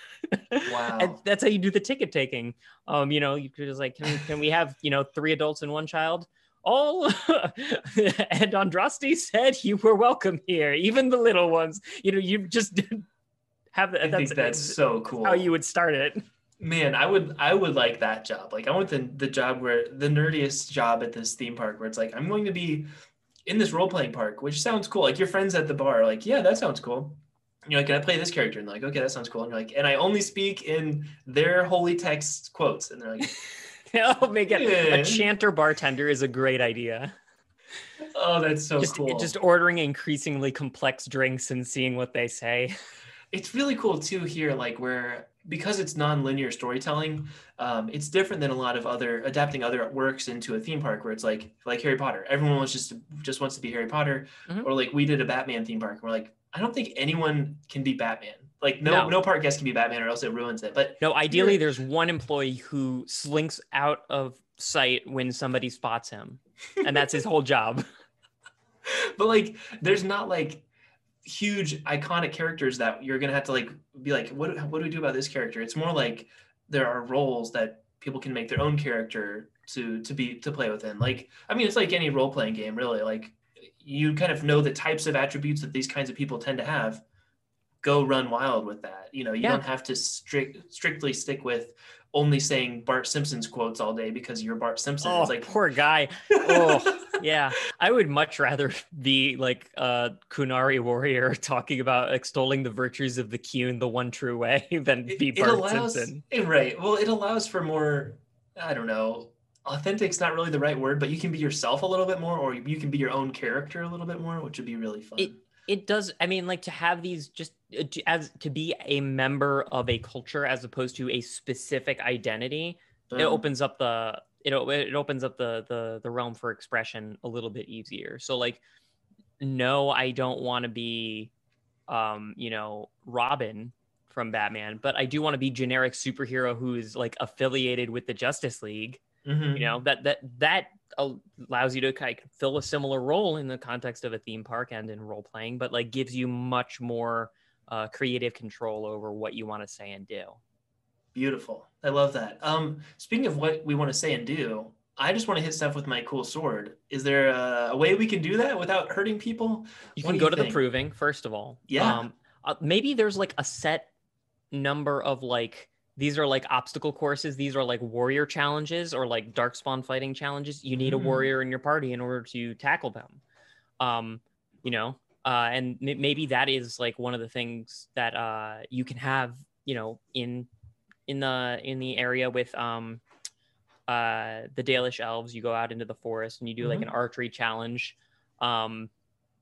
Wow. and that's how you do the ticket taking. Um, you know, you could just like, can, can we have you know three adults and one child? All [laughs] and Andraste said you were welcome here, even the little ones. You know, you just have I that's, think that's so cool. how you would start it. Man, I would I would like that job. Like I want the the job where the nerdiest job at this theme park where it's like I'm going to be in this role playing park, which sounds cool. Like your friends at the bar are like, yeah, that sounds cool. You're like, can I play this character? And they're like, okay, that sounds cool. And you're like, and I only speak in their holy text quotes. And they're like, [laughs] oh, make it Yeah. a chanter bartender is a great idea. oh, that's so just cool. just ordering increasingly complex drinks and seeing what they say. it's really cool too here like where because it's non-linear storytelling um, it's different than a lot of other adapting other works into a theme park where it's like like harry potter everyone wants just to, just wants to be harry potter Mhm. or like we did a batman theme park and we're like i don't think anyone can be batman like no No. no, park guest can be batman or else it ruins it but No, ideally, there's one employee who slinks out of sight when somebody spots him, and that's his whole job. [laughs] but like there's not like huge iconic characters that you're gonna have to like be like what what do we do about this character? It's more like there are roles that people can make their own character to to be to play within. Like i mean it's like any role-playing game really. Like you kind of know the types of attributes that these kinds of people tend to have. Go run wild with that. You know you Yeah. don't have to strict strictly stick with only saying bart simpson's quotes all day because you're bart simpson. Oh, it's like poor guy. Oh, [laughs] yeah. I would much rather be like a Qunari warrior [laughs] talking about extolling the virtues of the Qun the one true way [laughs] than be Bart Simpson. eh, right well it allows for more i don't know authentic's not really the right word but you can be yourself a little bit more or you can be your own character a little bit more which would be really fun It- It does. I mean, like to have these just uh, as to be a member of a culture as opposed to a specific identity. it opens up the it, it opens up the the the realm for expression a little bit easier. So like no i don't want to be um you know robin from batman but i do want to be generic superhero who is like affiliated with the justice league Mhm. you know? That that that allows you to kind of fill a similar role in the context of a theme park and in role playing but like gives you much more uh, creative control over what you want to say and do beautiful i love that um speaking of what we want to say and do i just want to hit stuff with my cool sword is there a, a way we can do that without hurting people You What can go you to think? the proving first of all. Yeah. Um, uh, maybe there's like a set number of like these are like obstacle courses. These are like warrior challenges or like darkspawn fighting challenges. You need a Mm. warrior in your party in order to tackle them. Um, you know, uh, and m- maybe that is like one of the things that uh you can have. You know, in in the in the area with um uh the Dalish elves, you go out into the forest and you do like an archery challenge. Um,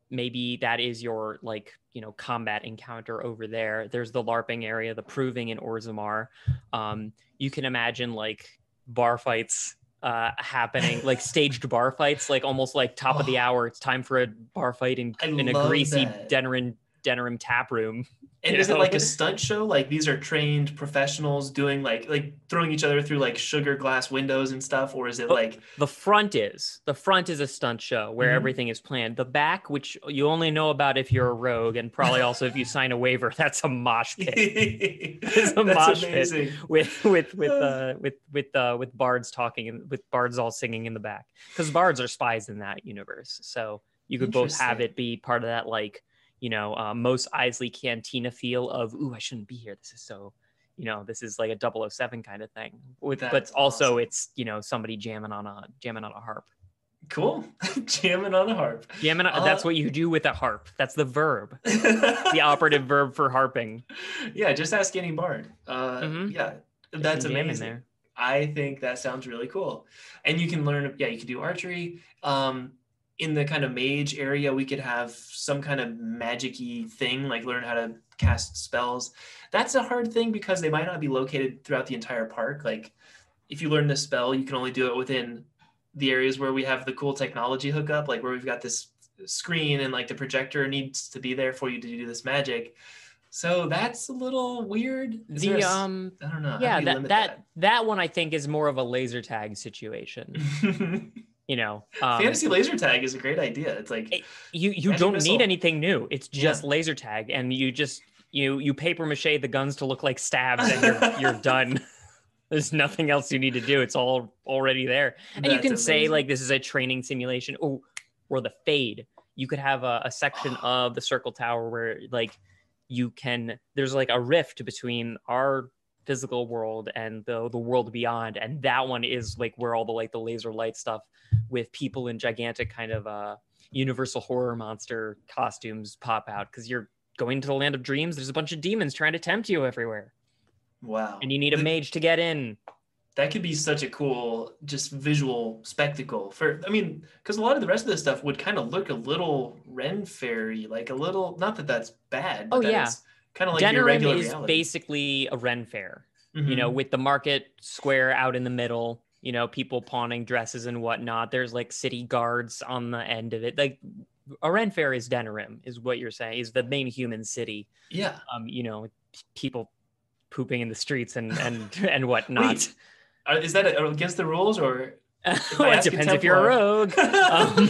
maybe that is your like you know combat encounter over there there's the larping area the proving in Orzammar um you can imagine like bar fights uh happening like [laughs] staged bar fights like almost like top of the Oh. hour it's time for a bar fight in, in a greasy that. denerim denerim tap room. [laughs] And is it like a [laughs] stunt show? Like these are trained professionals doing like like throwing each other through like sugar glass windows and stuff or is it like the front is the front is a stunt show where Mhm. everything is planned. The back which you only know about if you're a rogue and probably also if you [laughs] sign a waiver that's a mosh pit. It's a mosh pit. amazing. with with with uh. with with uh with bards talking and with bards all singing in the back. Because bards are spies in that universe so you could both have it be part of that like you know uh, Mos Eisley cantina feel of ooh i shouldn't be here this is so you know this is like a 007 kind of thing with but also awesome. it's you know somebody jamming on a jamming on a harp Cool. [laughs] Jamming on a harp. Jamming. Uh, that's what you do with a harp. That's the verb. [laughs] the operative verb for harping. Yeah, just ask any bard. Uh, Mhm. Yeah, that's Some jam in amazing. there. I think that sounds really cool. And you can learn, yeah, you can do archery. Um, in the kind of mage area, we could have some kind of magic-y thing, like learn how to cast spells. That's a hard thing because they might not be located throughout the entire park. Like if you learn this spell, you can only do it within the areas where we have the cool technology hookup, like where we've got this screen and like the projector needs to be there for you to do this magic. So that's a little weird. Is there a The um. I don't know. Do Yeah, that that that one I think is more of a laser tag situation. [laughs] You know, um, Fantasy laser tag is a great idea. It's like It- you you don't missile. need anything new. It's Yeah. just laser tag, and you just you you paper mache the guns to look like stabs, and you're [laughs] you're done. There's nothing else you need to do. It's all already there, and you That's can say like this is a training simulation. Oh, or the fade. You could have a, a section [gasps] of the circle tower where like you can. There's like a rift between our physical world and the the world beyond, and that one is like where all the like the laser light stuff with people in gigantic kind of uh universal horror monster costumes pop out because you're going to the land of dreams there's a bunch of demons trying to tempt you everywhere wow. and you need a mage to get in that could be such a cool just visual spectacle for i mean because a lot of the rest of this stuff would kind of look a little ren fairy like a little not that that's bad Oh, but that yeah. Kind of like your Denerim regular is reality. basically a ren fair you know Mhm. with the market square out in the middle you know people pawning dresses and whatnot there's like city guards on the end of it like a ren fair is Denerim, is what you're saying is the main human city yeah um you know people pooping in the streets and [laughs] and and whatnot Wait, is that against the rules or [laughs] well, it depends if you're a rogue. [laughs] Um,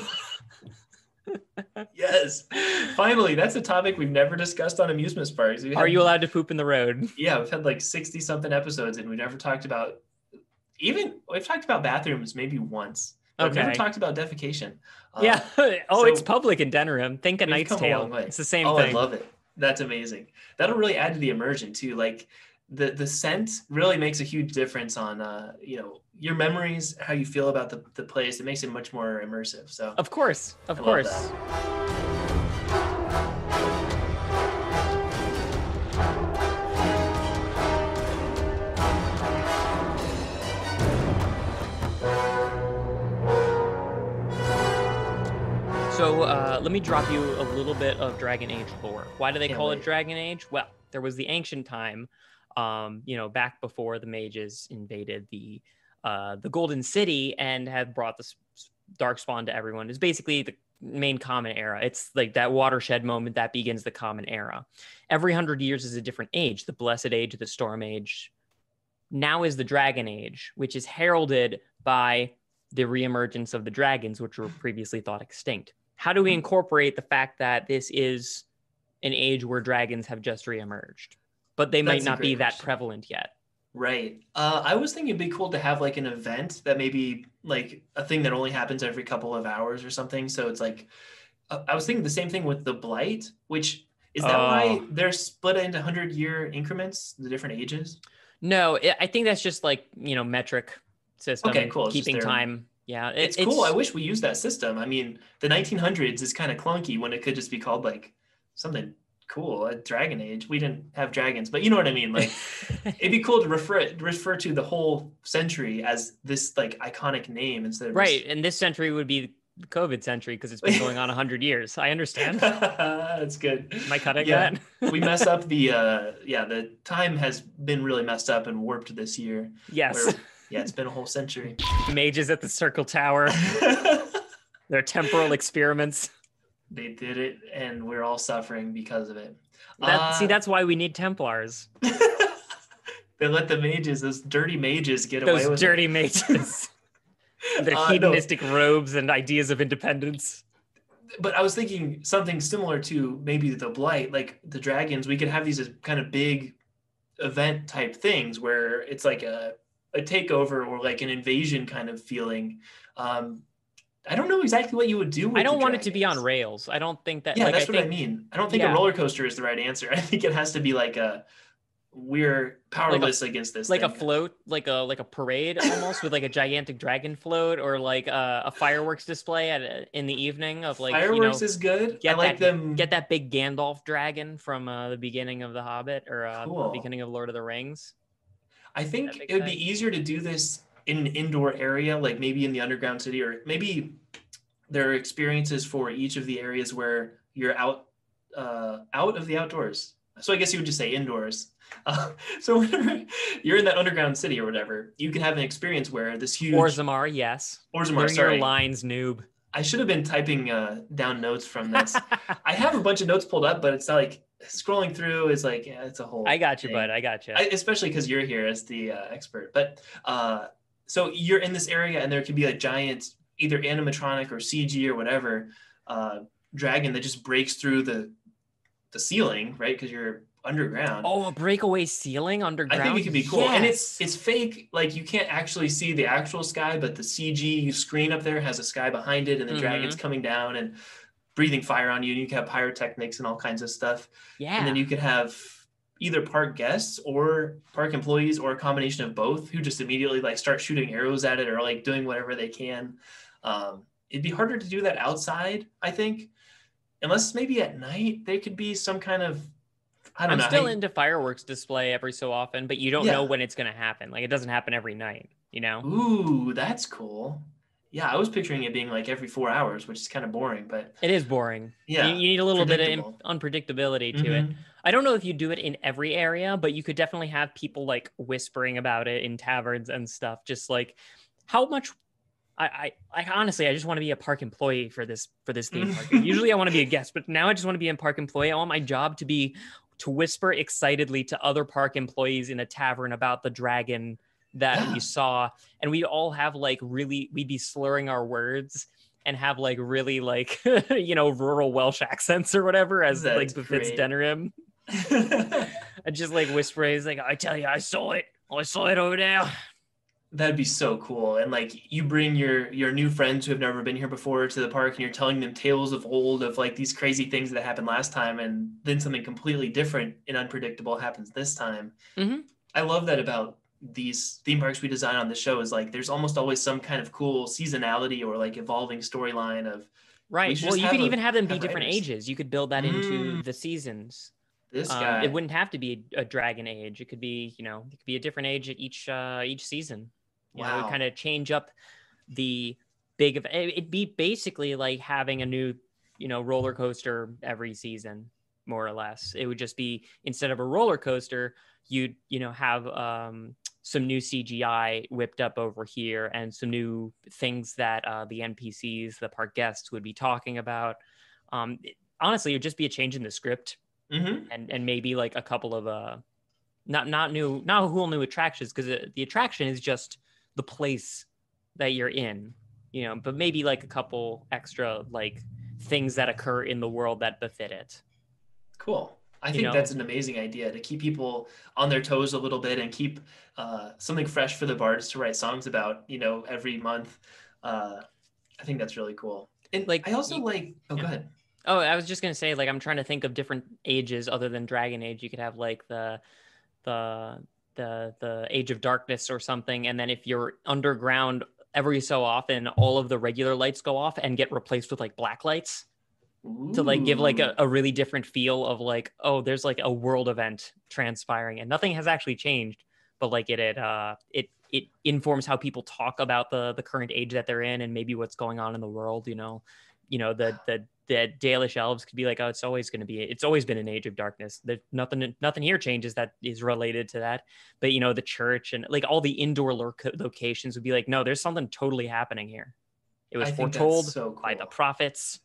yes finally that's a topic we've never discussed on amusement parks We are you allowed to poop in the road? [laughs] yeah we've had like 60 something episodes and we've never talked about even we've talked about bathrooms maybe once Okay. we've never talked about defecation Uh, yeah. [laughs] oh, it's public in Denerim. Think a We've Knight's come a Tale. way. It's the same oh thing. i love it that's amazing that'll really add to the immersion too like the the scent really makes a huge difference on uh you know your memories how you feel about the, the place it makes it much more immersive so Of course. Of I course. So uh, let me drop you a little bit of Dragon Age lore. Why do they Can't call wait. it Dragon Age? Well, there was the ancient time, um, you know, back before the mages invaded the uh, the Golden City and have brought the s- s- Darkspawn to everyone. Is basically the main common era. It's like that watershed moment that begins the common era. Every hundred years is a different age. The Blessed Age, the Storm Age. Now is the Dragon Age, which is heralded by the reemergence of the dragons, which were previously thought extinct. How do we incorporate the fact that this is an age where dragons have just reemerged, but they might That's a not be that prevalent yet? Right. Uh, I was thinking it'd be cool to have like an event that maybe like a thing that only happens every couple of hours or something. So it's like, uh, I was thinking the same thing with the blight, which is that why Oh. they're split into hundred year increments, the different ages? No, I I think that's just like you know metric system. Okay, cool. Keeping their- time. Yeah, it- It's, cool. I wish we used that system. I mean, the 1900s is kind of clunky when it could just be called like something cool, a dragon age. We didn't have dragons, but you know what I mean. Like, [laughs] it'd be cool to refer refer to the whole century as this like iconic name instead of just- right, and this century would be the COVID century because it's been [laughs] going on hundred years. I understand. [laughs] That's good. Am I cutting Yeah. that? we mess up the uh yeah, the time has been really messed up and warped this year. yes, Where, yeah, it's been a whole century. mages at the Circle Tower. Their temporal experiments. They did it and we're all suffering because of it. That, see, Uh, that's why we need Templars. [laughs] they let the mages, those dirty mages, get away Those with dirty mages. [laughs] Their Uh, no. hedonistic robes and ideas of independence. But I was thinking something similar to maybe the blight, like the dragons. We could have these as kind of big event type things where it's like a a takeover or like an invasion kind of feeling. Um, I don't know exactly what you would do. With I don't want it to be on rails. I don't think that. Yeah, like, that's I what I mean. I don't think yeah. a roller coaster is the right answer. [laughs] I think it has to be like a we're powerless against this. like a float, like a like a parade almost with like a gigantic dragon float, or like a, a fireworks display at a, in the evening of like Fireworks you know, is good. I get like that- them. get that big Gandalf dragon from uh, the beginning of The Hobbit or uh, Cool. the beginning of Lord of the Rings. I think it would be easier to do this in an indoor area, like maybe in the underground city, or maybe there are experiences for each of the areas where you're out uh, out of the outdoors. So I guess you would just say indoors. [laughs] Uh, so whenever you're in that underground city or whatever, you can have an experience where this huge Orzammar, yes. Orzammar, Learn sorry, your lines, noob. I should have been typing uh, down notes from this. [laughs] I have a bunch of notes pulled up, but it's not like scrolling through is like yeah, it's a whole. I got you, thing. bud. I got you. I, especially because you're here as the uh, expert. But uh, so you're in this area, and there could be a giant, either animatronic or CG or whatever, uh, dragon that just breaks through the the ceiling, right? Because you're underground. oh, a breakaway ceiling underground. I think it could be cool, and it's it's fake. Like you can't actually see the actual sky, but the CG screen up there has a sky behind it, and the Mm-hmm. dragon's coming down and breathing fire on you. And you can have pyrotechnics and all kinds of stuff yeah. and then you could have either park guests or park employees or a combination of both who just immediately like start shooting arrows at it or like doing whatever they can um, it'd be harder to do that outside i think unless maybe at night they could be some kind of i don't I'm know still how- into fireworks display every so often, but you don't Yeah. know when it's gonna happen. Like it doesn't happen every night, you know? ooh that's cool yeah i was picturing it being like every four hours which is kind of boring but It is boring. yeah You, you need a little bit of unpredictability to it. I don't know if you do it in every area, but you could definitely have people like whispering about it in taverns and stuff. Just like how much. I, I, I honestly, I just want to be a park employee for this for this theme park. [laughs] Usually, I want to be a guest, but now I just want to be a park employee. I want my job to be to whisper excitedly to other park employees in a tavern about the dragon that Yeah. we saw, and we'd all have like really, we'd be slurring our words and have like really like [laughs] you know rural Welsh accents or whatever as like befits. Denerim. [laughs] And just like whisper, he's like, I tell you, I saw it. I saw it over there. That'd be so cool. And like you bring your your new friends who have never been here before to the park and you're telling them tales of old of like these crazy things that happened last time and then something completely different and unpredictable happens this time. Mhm. I love that about these theme parks we design on the show is like there's almost always some kind of cool seasonality or like evolving storyline of Right. should Well, you could a- even have them be have different writers. ages. You could build that into Mm. the seasons. This Um, guy. it wouldn't have to be a, dragon age. It could be, you know, it could be a different age at each uh, each season. You know, Wow. would kind of change up the big. it- It'd be basically like having a new, you know, roller coaster every season, more or less. It would just be instead of a roller coaster, you'd you know have um, some new CGI whipped up over here and some new things that uh, the NPCs, the park guests, would be talking about. Um, it- honestly, it would just be a change in the script Mhm. and and maybe like a couple of uh not not new not whole new attractions because the attraction is just the place that you're in you know but maybe like a couple extra like things that occur in the world that befit it Cool. I You think know? that's an amazing idea to keep people on their toes a little bit and keep uh, something fresh for the bards to write songs about, you know, every month. Uh, I think that's really cool. And Like, I also you- like, oh, go ahead. Oh i was just gonna say like i'm trying to think of different ages other than dragon age. You could have like the the the the age of darkness or something and then if you're underground every so often all of the regular lights go off and get replaced with like black lights to like give like a, a really different feel of like oh there's like a world event transpiring and nothing has actually changed but like it it uh it it informs how people talk about the the current age that they're in and maybe what's going on in the world you know? You know the the the Dalish elves could be like oh it's always going to be it's always been an age of darkness. There's nothing nothing here changes that is related to that. But you know the church and like all the indoor loc- locations would be like no there's something totally happening here. It was I foretold so by the cool. prophets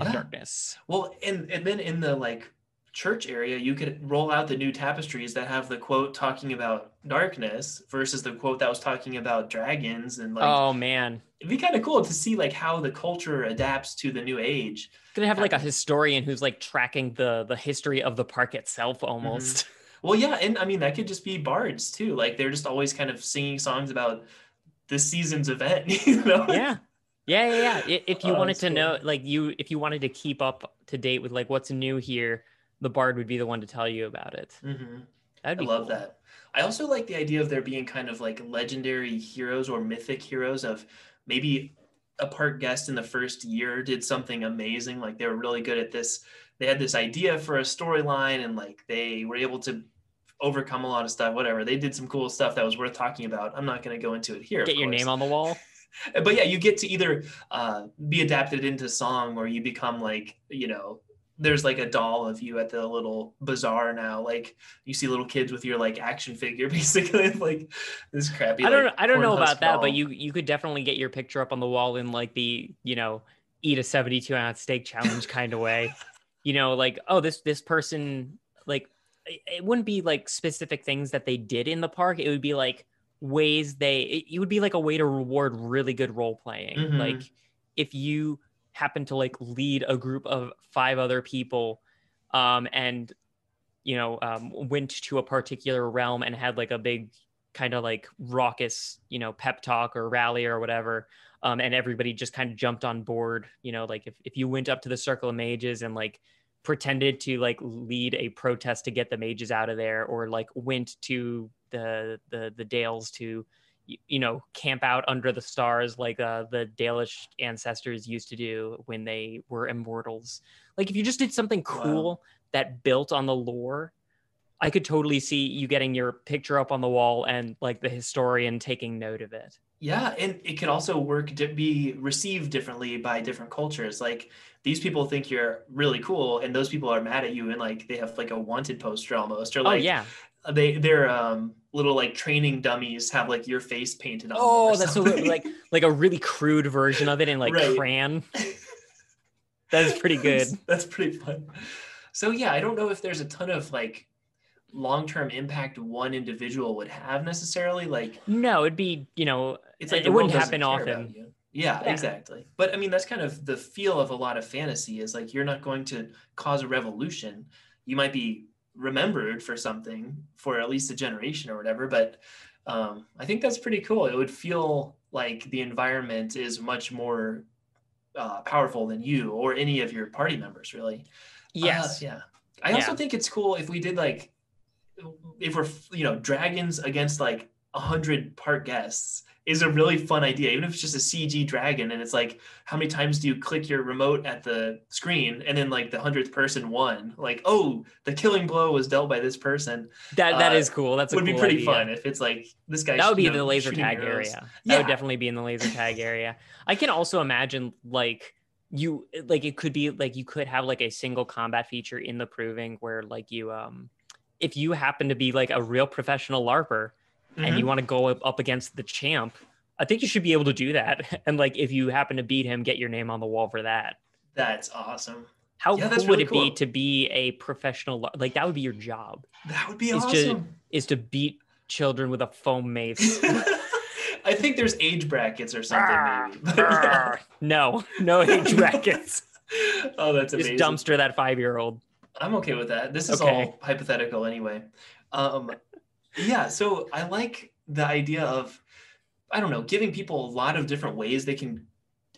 of darkness. Well, and and then in the like church area, you could roll out the new tapestries that have the quote talking about darkness versus the quote that was talking about dragons and like oh man it'd be kind of cool to see like how the culture adapts to the new age. gonna have like a historian who's like tracking the the history of the park itself Mm-hmm. almost [laughs] Well, yeah, and I mean that could just be bards too. Like they're just always kind of singing songs about this season's event, [laughs] you know? yeah yeah yeah yeah if you Oh, wanted to cool. know like you if you wanted to keep up to date with like what's new here the bard would be the one to tell you about it hmm That'd I love cool. that. I also like the idea of there being kind of like legendary heroes or mythic heroes of maybe a park guest in the first year did something amazing. Like they were really good at this. They had this idea for a storyline and like they were able to overcome a lot of stuff, whatever. They did some cool stuff that was worth talking about. I'm not going to go into it here. Get your course. name on the wall. [laughs] but yeah, you get to either uh, be adapted into song or you become like, you know, there's like a doll of you at the little bazaar now. Like you see little kids with your like action figure, [laughs] basically like this crappy. I don't like, I don't know about that, but you you could definitely get your picture up on the wall in like the, you know, eat a 72 ounce steak challenge [laughs] kind of way. You know, like, oh, this this person like it wouldn't be like specific things that they did in the park. It would be like ways they it, it would be like a way to reward really good role playing. Mhm. Like if you happen to like lead a group of five other people um and you know um went to a particular realm and had like a big kind of like raucous you know pep talk or rally or whatever um and everybody just kind of jumped on board you know like if, if you went up to the circle of mages and like pretended to like lead a protest to get the mages out of there or like went to the the the dales to y- you know camp out under the stars like uh, the dalish ancestors used to do when they were immortals like if you just did something Wow. cool that built on the lore i could totally see you getting your picture up on the wall and like the historian taking note of it Yeah, and it could also work to be received differently by different cultures. Like these people think you're really cool, and those people are mad at you, and like they have like a wanted poster almost, or oh like yeah they their um little like training dummies have like your face painted on. oh that's so like like a really crude version of it in like Right. crayon [laughs] that is pretty good That's, that's pretty fun. So yeah, I don't know if there's a ton of like long-term impact one individual would have necessarily. Like no it'd be you know it's like It wouldn't happen often. Yeah, Yeah. exactly. But I mean, that's kind of the feel of a lot of fantasy is like you're not going to cause a revolution. You might be remembered for something for at least a generation or whatever. But um, I think that's pretty cool. It would feel like the environment is much more uh, powerful than you or any of your party members, really. yes Uh, yeah. I also Yeah. think it's cool if we did like, if we're, you know, dragons against like a hundred park guests is a really fun idea. Even if it's just a CG dragon and it's like, how many times do you click your remote at the screen and then like the hundredth person won? Like, oh, the killing blow was dealt by this person. that that uh, is cool that's a would be pretty idea. fun if it's like this guy. that would be in know, the laser tag arrows. area that would definitely be in the laser tag area i can also imagine like you like it could be like you could have like a single combat feature in the proving where like you um if you happen to be like a real professional larper and Mhm. you want to go up, against the champ i think you should be able to do that [laughs] and like if you happen to beat him get your name on the wall for that That's awesome. how Yeah, cool that's would it cool. be to be a professional like that would be your job That would be just- awesome. is to beat children with a foam mace [laughs] I think there's age brackets or something maybe. [laughs] Arr, no no age brackets oh, that's just amazing. dumpster that five year old I'm okay with that. This is Okay. all hypothetical anyway. Um, yeah, so I like the idea of, I don't know, giving people a lot of different ways they can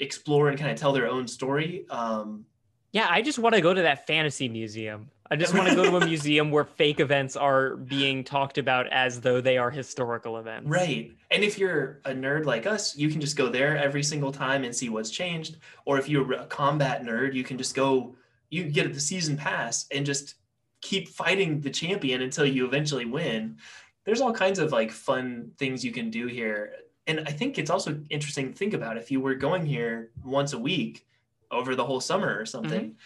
explore and kind of tell their own story. Um, Yeah, I just want to go to that fantasy museum. I just want to go to a [laughs] museum where fake events are being talked about as though they are historical events. right. And if you're a nerd like us, you can just go there every single time and see what's changed. Or if you're a combat nerd, you can just go, you get the season pass and just keep fighting the champion until you eventually win. There's all kinds of like fun things you can do here. And I think it's also interesting to think about if you were going here once a week over the whole summer or something,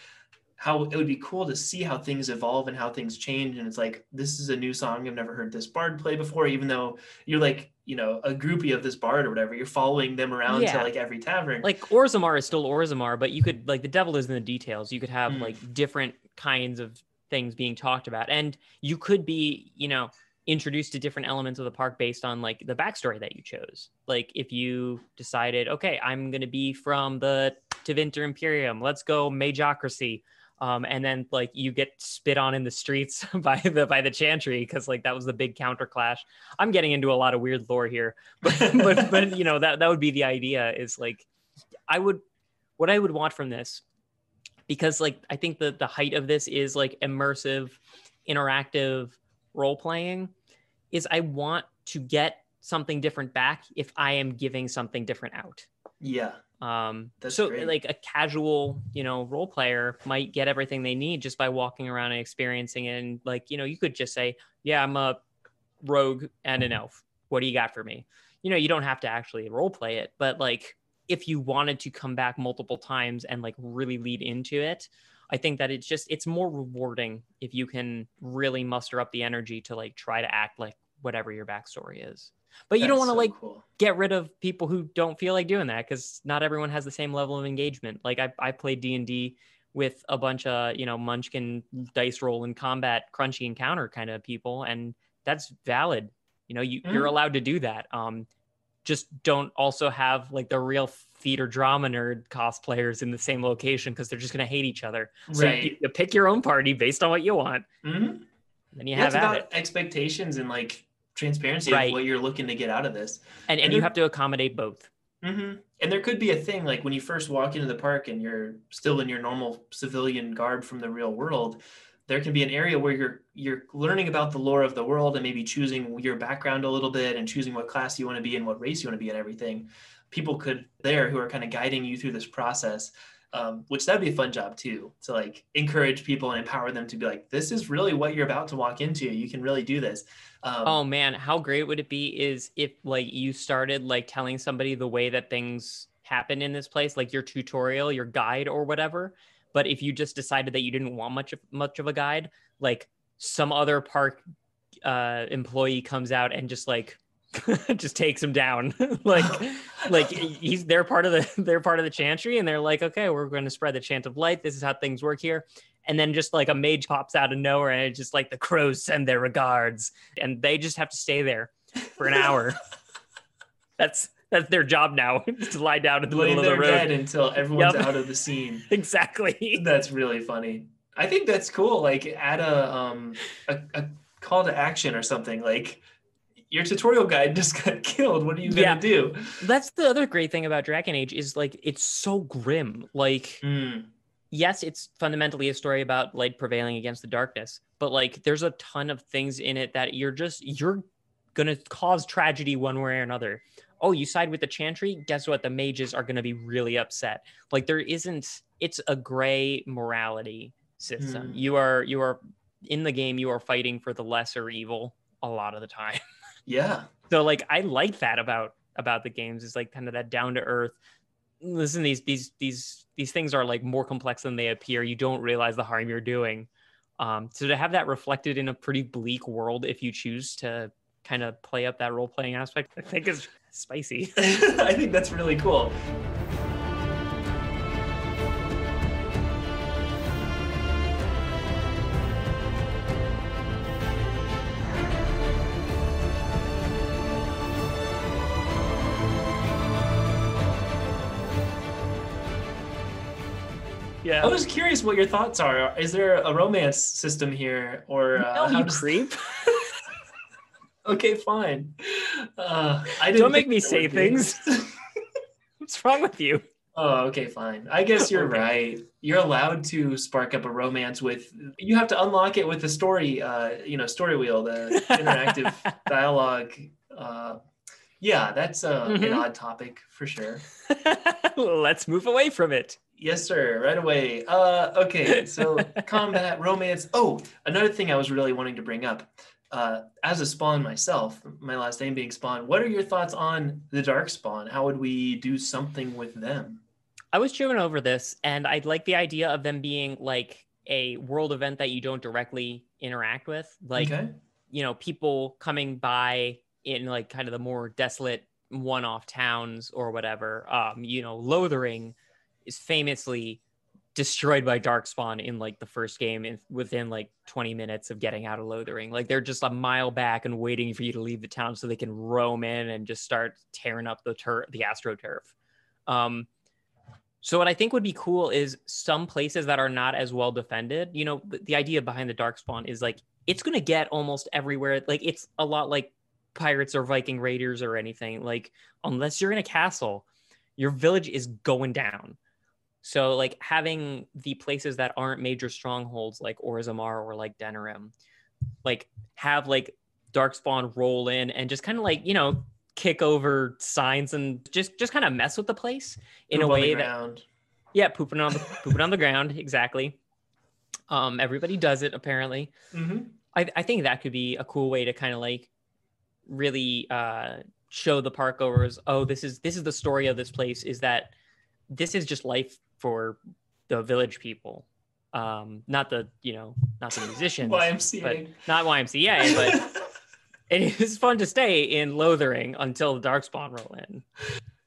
how it would be cool to see how things evolve and how things change. And it's like, this is a new song. I've never heard this bard play before, even though you're like, you know, a groupie of this bard or whatever. You're following them around Yeah. to like every tavern. Like Orzammar is still Orzammar, but you could like the devil is in the details. You could have Mm. like different kinds of things being talked about, and you could be, you know, introduced to different elements of the park based on like the backstory that you chose. Like if you decided, okay, I'm gonna be from the Tevinter Imperium, let's go Magocracy. Um, and then like you get spit on in the streets [laughs] by the by the chantry because like that was the big counter clash. I'm getting into a lot of weird lore here, [laughs] but but, but you know that that would be the idea is like I would what I would want from this because like I think the the height of this is like immersive, interactive role playing is I want to get something different back if I am giving something different out. Yeah. Um, That's so great. like a casual, you know, role player might get everything they need just by walking around and experiencing it. And like, you know, you could just say, yeah, I'm a rogue and an elf. What do you got for me? You know, you don't have to actually role play it, but like if you wanted to come back multiple times and like really lead into it, I think that it's just it's more rewarding if you can really muster up the energy to like try to act like whatever your backstory is. But you don't want to so like cool. get rid of people who don't feel like doing that because not everyone has the same level of engagement. Like I, I played D and D with a bunch of you know Munchkin dice roll and combat crunchy encounter kind of people, and that's valid. You know, you, you're Mhm. allowed to do that. Um, just don't also have like the real theater drama nerd cosplayers in the same location because they're just gonna hate each other. So Right. you, you pick your own party based on what you want. Mhm. Then you Yeah, have it's about it, expectations and like transparency Right. of what you're looking to get out of this. and and and you have to accommodate both. hmm And there could be a thing like when you first walk into the park and you're still in your normal civilian garb from the real world. There can be an area where you're you're learning about the lore of the world and maybe choosing your background a little bit and choosing what class you want to be and what race you want to be and everything. People could there who are kind of guiding you through this process, um, which that'd be a fun job too to like encourage people and empower them to be like, this is really what you're about to walk into. You can really do this. Um, Oh man, how great would it be is if like you started like telling somebody the way that things happen in this place, like your tutorial, your guide or whatever. But if you just decided that you didn't want much of much of a guide, like some other park uh employee comes out and just like [laughs] just takes him down. [laughs] like like [laughs] he's they're part of the they're part of the chantry and they're like, okay, we're going to spread the chant of light. This is how things work here. And then just like a mage pops out of nowhere and it's just like the crows send their regards and they just have to stay there for an hour. that's that's their job now to lie down in the lay middle of the road. until everyone's Yep. out of the scene. Exactly. That's really funny. I think that's cool. Like add a um a, a call to action or something. Like your tutorial guide [laughs] just got killed. What are you gonna Yeah. do? That's the other great thing about Dragon Age is like it's so grim. Like Mm, yes, it's fundamentally a story about light prevailing against the darkness, but like there's a ton of things in it that you're just you're gonna cause tragedy one way or another. Oh, you side with the chantry? Guess what? The mages are gonna be really upset. Like there isn't it's a gray morality system. Hmm. You are you are in the game, you are fighting for the lesser evil a lot of the time. [laughs] yeah. So like I like that about about the games is like kind of that down to earth. Listen, these these these these things are like more complex than they appear. You don't realize the harm you're doing. Um, so to have that reflected in a pretty bleak world, if you choose to kind of play up that role playing aspect, I think is spicy. [laughs] I think that's really cool. Yeah. I was curious what your thoughts are. Is there a romance system here, or uh, no, how you does- creep. [laughs] Okay, fine. Uh, I didn't Don't make me say things. [laughs] What's wrong with you? Oh, okay, fine. I guess you're Okay. right. You're allowed to spark up a romance with. You have to unlock it with the story, uh, you know, story wheel, the interactive [laughs] dialogue. Uh, yeah, that's uh, an Mhm. odd topic for sure. Let's move away from it. Yes, sir. Right away. Uh, okay, so [laughs] combat, romance. Oh, another thing I was really wanting to bring up. Uh, as a spawn myself, my last name being Spawn, what are your thoughts on the Darkspawn? How would we do something with them? I was chewing over this, and I like the idea of them being like a world event that you don't directly interact with, like okay. you know, people coming by in like kind of the more desolate one-off towns or whatever. Um, you know, Lothering is famously destroyed by Darkspawn in like the first game in, within like 20 minutes of getting out of Lothering. Like they're just a mile back and waiting for you to leave the town so they can roam in and just start tearing up the tur- the astroturf. Um, so what I think would be cool is some places that are not as well defended. You know, the, the idea behind the Darkspawn is like it's going to get almost everywhere. Like it's a lot like pirates or Viking raiders or anything. Like unless you're in a castle, your village is going down. So like having the places that aren't major strongholds like Orzammar or like Denerim, like have like darkspawn roll in and just kind of like you know kick over signs and just just kind of mess with the place in Poop a way that yeah pooping on the pooping on the ground exactly. Um everybody does it apparently. Mhm. I, I think that could be a cool way to kind of like really uh show the park goers oh this is this is the story of this place is that this is just life for the village people um not the you know not the musicians [laughs] YMCA. not ymca but [laughs] it is fun to stay in lothering until the darkspawn roll in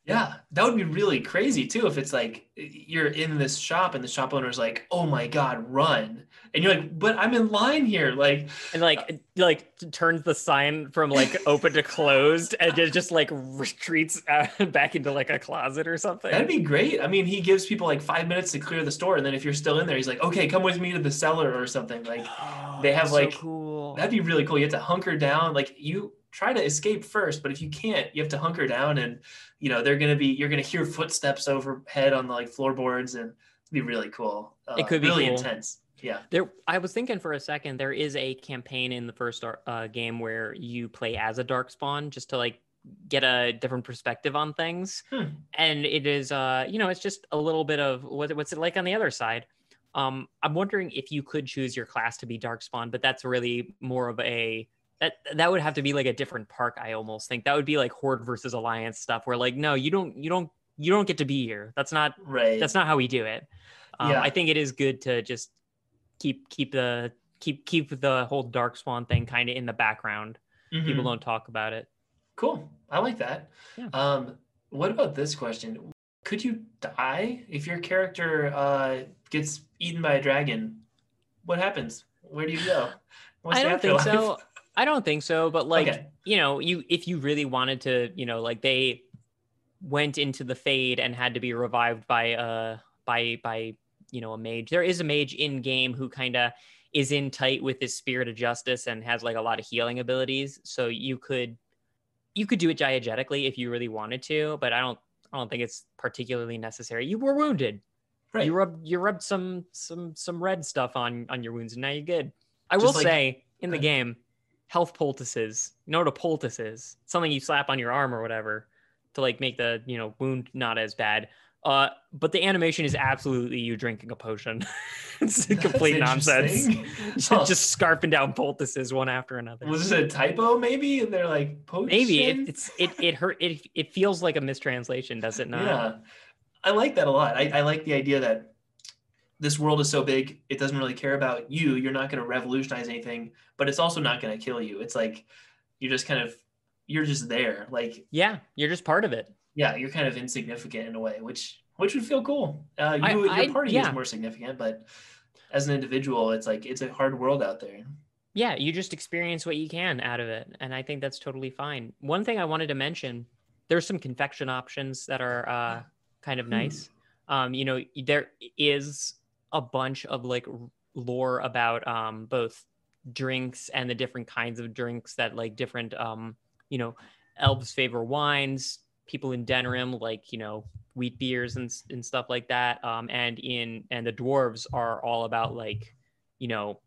Yeah, that would be really crazy too if it's like you're in this shop and the shop owner's like, "Oh my god, run." And you're like, "But I'm in line here." Like, and like it, like turns the sign from like [laughs] open to closed and it just like retreats uh, [laughs] back into like a closet or something that'd be great. I mean, he gives people like 5 minutes to clear the store and then if you're still in there, he's like, "Okay, come with me to the cellar or something." Like, [gasps] They have, so like- cool that'd be really cool. You have to hunker down. Like, you try to escape first, but if you can't, you have to hunker down and you know, they're going to be you're going to hear footsteps overhead on the like floorboards and it'd be really cool. Uh, It could be really cool. intense. Yeah. There, I was thinking for a second. There is a campaign in the first uh, game where you play as a darkspawn, just to like get a different perspective on things. Hmm. And it is, uh, you know, it's just a little bit of what, what's it like on the other side. Um, I'm wondering if you could choose your class to be darkspawn, but that's really more of a that that would have to be like a different park. I almost think that would be like Horde versus Alliance stuff, where like, no, you don't, you don't, you don't get to be here. That's not Right. that's not how we do it. Um, Yeah. I think it is good to just keep keep the keep keep the whole darkspawn thing kind of in the background. People Mhm. don't talk about it. Cool. I like that. Yeah. Um, what about this question? Could you die if your character uh, gets eaten by a dragon? What happens? Where do you go? What's I don't think afterlife? so. [laughs] I don't think so. But like Okay. you know, you if you really wanted to, you know, like they went into the fade and had to be revived by uh by by you know a mage. There is a mage in game who kind of is in tight with his spirit of justice and has like a lot of healing abilities. So you could you could do it diegetically if you really wanted to, but I don't I don't think it's particularly necessary. You were wounded. Right. You rubbed you rubbed some some some red stuff on on your wounds and now you're good. I Just will like- say in the game, health poultices. You know what a poultice is? Something you slap on your arm or whatever to like make the you know wound not as bad. Uh, but the animation is absolutely you drinking a potion. [laughs] it's complete nonsense. [laughs] Just, Huh. just scarfing down poultices one after another. was this a typo? Maybe and they're like potion. Maybe it, it's it it hurt it it feels like a mistranslation, does it not? Yeah, I like that a lot. I, I like the idea that this world is so big, it doesn't really care about you. You're not going to revolutionize anything, but it's also not going to kill you. It's like you're just kind of you're just there. Like Yeah, you're just part of it. yeah, you're kind of insignificant in a way, which which would feel cool. Uh, you, I- your I- party yeah. is more significant, but as an individual, it's like it's a hard world out there. yeah you just experience what you can out of it and i think that's totally fine one thing i wanted to mention there's some confection options that are uh, kind of Hmm. nice um, you know there is a bunch of like lore about um, both drinks and the different kinds of drinks that like different um, you know elves favor wines people in Denerim like you know wheat beers and, and stuff like that um, and in and the dwarves are all about like you know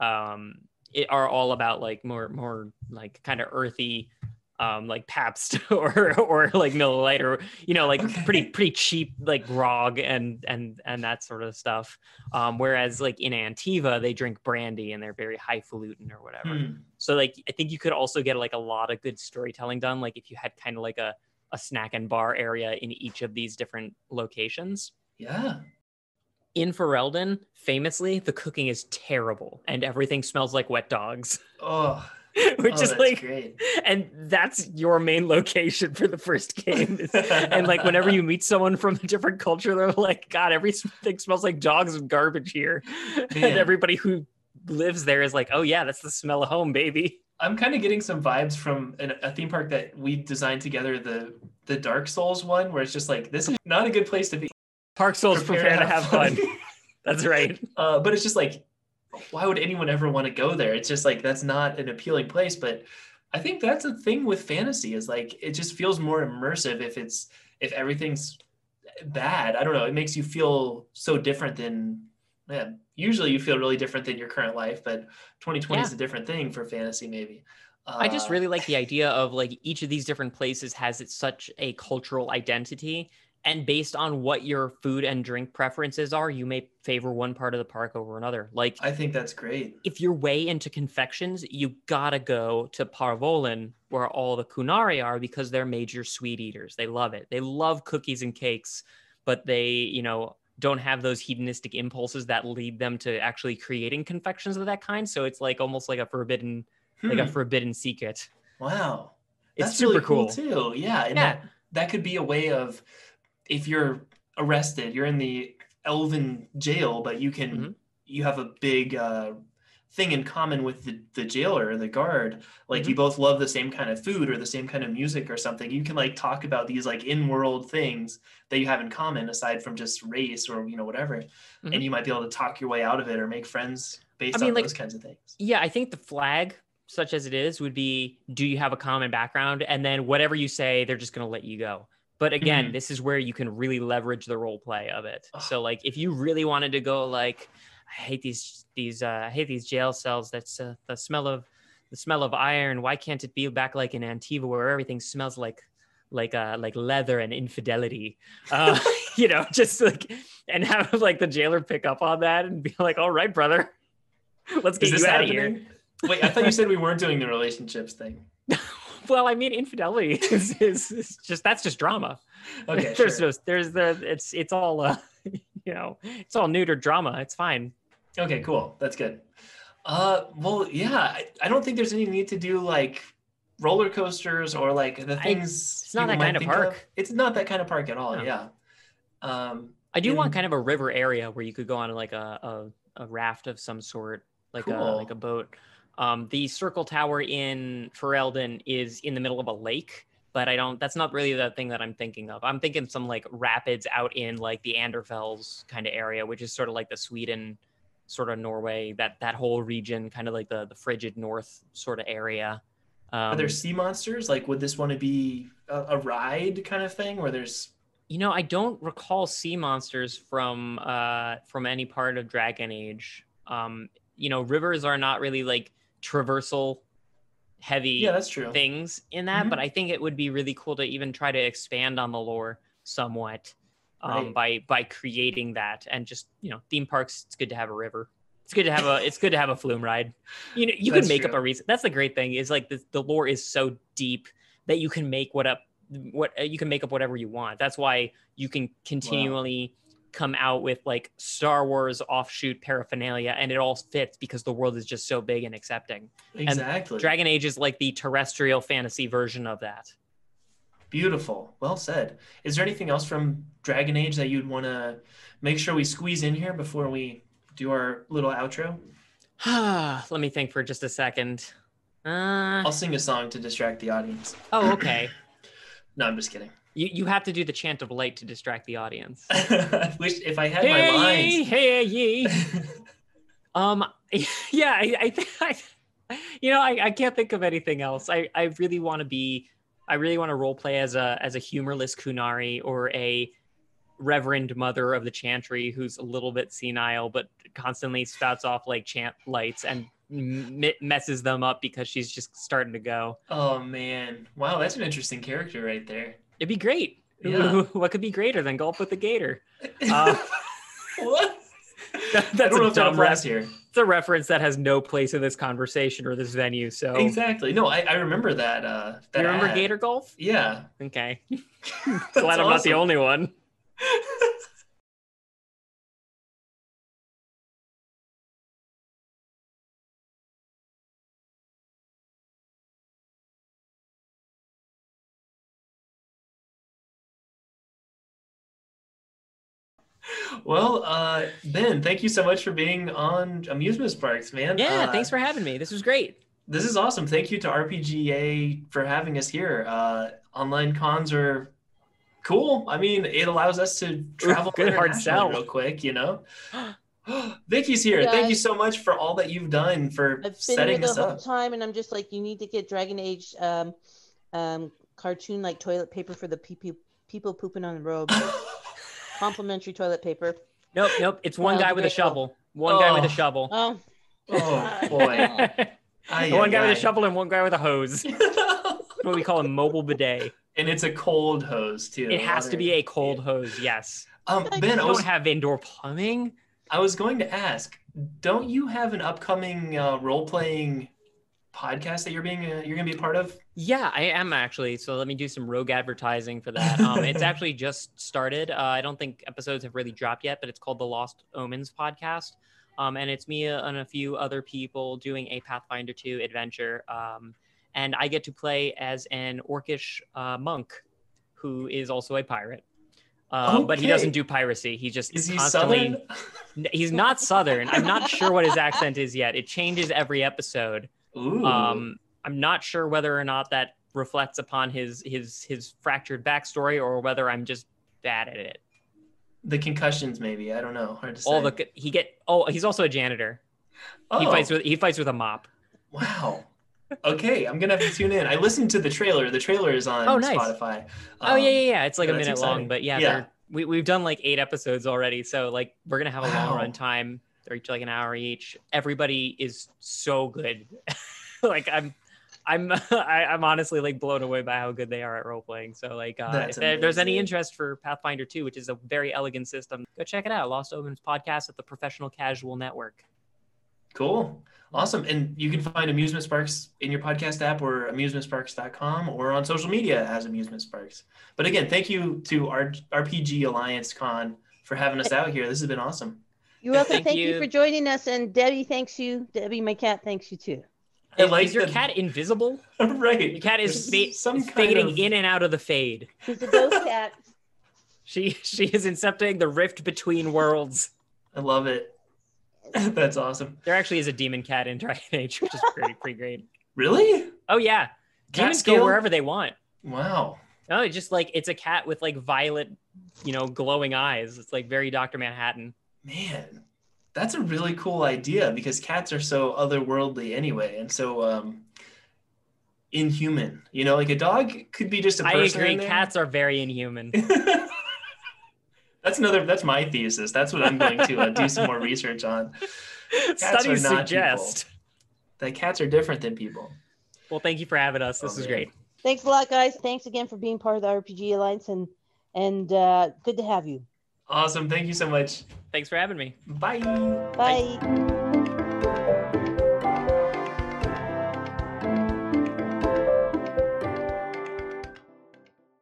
um it are all about like more more like kind of earthy um like Pabst [laughs] or or like Miller Lite or you know like Okay. pretty pretty cheap like grog and and and that sort of stuff um whereas like in Antiva they drink brandy and they're very highfalutin or whatever Hmm. so like I think you could also get like a lot of good storytelling done like if you had kind of like a a snack and bar area in each of these different locations Yeah. in Ferelden, famously, the cooking is terrible and everything smells like wet dogs, Oh, [laughs] which oh, is like, great. and that's your main location for the first game. and like, whenever you [laughs] meet someone from a different culture, they're like, God, everything smells like dogs and garbage here. Man. And everybody who lives there is like, oh, yeah, that's the smell of home, baby. I'm kind of getting some vibes from an, a theme park that we designed together, the the Dark Souls one, where it's just like this is not a good place to be. Park Souls prepare, to have fun. [laughs] That's right. Uh, but it's just like, why would anyone ever want to go there? It's just like that's not an appealing place. But I think that's a thing with fantasy is like it just feels more immersive if it's if everything's bad. I don't know. It makes you feel so different than yeah, usually you feel really different than your current life, but 2020 is a different thing for fantasy, maybe. I just Uh, really like the idea of like each of these different places has its such a cultural identity. And based on what your food and drink preferences are, you may favor one part of the park over another. Like I think that's great. if you're way into confections, you gotta go to Par Vollen, where all the Qunari are, because they're major sweet eaters. They love it. They love cookies and cakes, but they, you know, don't have those hedonistic impulses that lead them to actually creating confections of that kind. So it's like almost like a forbidden, like a Hmm, forbidden secret. wow. It's That's super really cool, cool. too. Yeah. And Yeah. that, that could be a way of if you're arrested, you're in the elven jail, but you can Mhm. you have a big uh thing in common with the, the jailer or the guard like Mm-hmm. you both love the same kind of food or the same kind of music or something you can like talk about these like in-world things that you have in common aside from just race or you know whatever Mhm. and you might be able to talk your way out of it or make friends based I mean, on like- those kinds of things Yeah, I think the flag, such as it is, would be do you have a common background? And then whatever you say, they're just going to let you go. But again, Mhm. this is where you can really leverage the role play of it. Ugh. So, like, if you really wanted to go, like, I hate these, these, uh, I hate these jail cells. That's uh, the smell of, the smell of iron. Why can't it be back like in Antiva where everything smells like, like, uh, like leather and infidelity? Uh, [laughs] [laughs] you know, just like, and have like the jailer pick up on that and be like, all right, brother, [laughs] let's get is this you out of here. wait i thought you said we weren't doing the relationships thing well, I mean, infidelity [laughs] is, is, is just that's just drama. okay [laughs] there's sure. no, there's the it's it's all uh, [laughs] you know, it's all neuter drama. It's fine. Okay, cool. That's good. Uh, well, yeah, I, I don't think there's any need to do like roller coasters or like the I- things. it's not that kind of park. It's not that kind of park at all. No. Yeah. Um, I do want kind of a river area where you could go on like a a, a raft of some sort, like a like a boat. Um, the circle tower in Ferelden is in the middle of a lake, but I don't. That's not really the thing that I'm thinking of. I'm thinking some like rapids out in like the Anderfels kind of area, which is sort of like the Sweden, sort of Norway, that that whole region, kind of like the the frigid north sort of area. Um, are there sea monsters? Like, would this want to be a, a ride kind of thing where there's? You know, I don't recall sea monsters from uh from any part of Dragon Age. Um, you know, rivers are not really like traversal heavy Yeah, that's true. things in that, Mhm. but I think it would be really cool to even try to expand on the lore somewhat um, Right. by by creating that and just you know theme parks. It's good to have a river. It's good to have a it's good to have a flume ride. You know, you That's can make up a reason. That's the great thing is like the, the lore is so deep that you can make what up what you can make up whatever you want. That's why you can continually come out with like Star Wars offshoot paraphernalia and it all fits because the world is just so big and accepting. exactly. Dragon Age is like the terrestrial fantasy version of that. Beautiful. Well said. Is there anything else from Dragon Age that you'd want to make sure we squeeze in here before we do our little outro? [sighs] Let me think for just a second. Uh, I'll sing a song to distract the audience. oh, okay. [clears throat] No, I'm just kidding. You, you have to do the chant of light to distract the audience. [laughs] I wish if I had my lines. ye, hey ye. [laughs] Um, [laughs] yeah, I, I, think I you know, I, I can't think of anything else. I, I really want to be, I really want to role play as a as a humorless Qunari or a reverend mother of the chantry who's a little bit senile but constantly spouts off like chant lights and m- messes them up because she's just starting to go. Oh man. Wow, that's an interesting character right there. It'd be great. Yeah. [laughs] what could be greater than golf with the gator? [laughs] Uh, what? [laughs] That- I that's a dumb applies ref- here. It's a reference that has no place in this conversation or this venue. So Exactly. No, I, I remember that. Uh, that you remember ad. Gator Golf? Yeah. Okay. Glad I'm not the only one. Well, uh, Ben, thank you so much for being on Amusement Sparks, man. Yeah, Uh, thanks for having me. This was great. This is awesome. Thank you to RPGA for having us here. Uh, online cons are cool. I mean, it allows us to travel good hard internationally sell. real quick, you know. [gasps] Vicky's here. Yeah, Thank you so much for all that you've done for I've been here setting the this whole up. time, and I'm just like, you need to get Dragon Age um, um, cartoon like toilet paper for the people people pooping on the road. [laughs] Complimentary toilet paper. Nope, nope. It's one Oh, guy with a shovel. One guy with Oh. a shovel. Oh, Oh boy. [laughs] Ay, one guy with a shovel and one guy with a hose. [laughs] what we call a mobile bidet. and it's a cold hose too. It has to be a cold hose. Yes. Um, Ben, I We was don't have indoor plumbing. I was going to ask, don't you have an upcoming uh, role playing podcast that you're being uh, you're going to be a part of? Yeah, I am actually. So let me do some rogue advertising for that. Um, it's [laughs] actually just started. Uh, I don't think episodes have really dropped yet, but it's called the Lost Omens podcast. Um, and it's me and a few other people doing a Pathfinder 2 adventure. Um, and I get to play as an orcish uh, monk who is also a pirate. Um, But he doesn't do piracy. He just Is he constantly. southern? He's not Southern. I'm not sure what his accent is yet. It changes every episode. Um, I'm not sure whether or not that reflects upon his his his fractured backstory or whether I'm just bad at it. the concussions, maybe. I don't know. Hard to say. All the he get oh he's also a janitor. oh, He fights with he fights with a mop. Wow. Okay, I'm gonna have to tune in. I listened to the trailer. The trailer is on Oh, nice. Spotify. oh yeah yeah yeah. It's like a minute long, but yeah, Yeah. we we've done like eight episodes already, so like we're gonna have a long Wow. run time. They're each like an hour each. Everybody is so good. [laughs] like I'm. I'm [laughs] I, I'm honestly like blown away by how good they are at role playing. So like, uh, if there- there's any interest for Pathfinder 2, which is a very elegant system, go check it out. Lost Omens podcast at the Professional Casual Network. Cool. Awesome. And you can find Amusement Sparks in your podcast app or amusementsparks.com or on social media as Amusement Sparks. But again, thank you to our RPG Alliance Con for having us out here. This has been awesome. You're welcome. Thank Thank, you. you. for joining us, and Debbie thanks you. Debbie, my cat, thanks you too. I Is, like is your cat invisible? [laughs] right. Your cat is, fa- some is fading of- in and out of the fade. She's a ghost [laughs] cat. She she is incepting the rift between worlds. I love it. [laughs] That's awesome. There actually is a demon cat in Dragon Age, which is pretty pretty great. Really? Oh yeah, demons go wherever they want. Wow. No, it's just like it's a cat with like violet, you know, glowing eyes. It's like very Doctor Manhattan. Man, that's a really cool idea because cats are so otherworldly anyway and so um inhuman. You know, like a dog could be just a person. I agree. Cats are very inhuman. [laughs] that's another that's my thesis. That's what I'm going to uh, do some more research on. [laughs] are Studies not suggest. That cats are different than people. Well, thank you for having us. This Oh, is man. great. Thanks a lot, guys. Thanks again for being part of the RPG Alliance, and and uh, good to have you. Awesome. Thank you so much. Thanks for having me. Bye. Bye.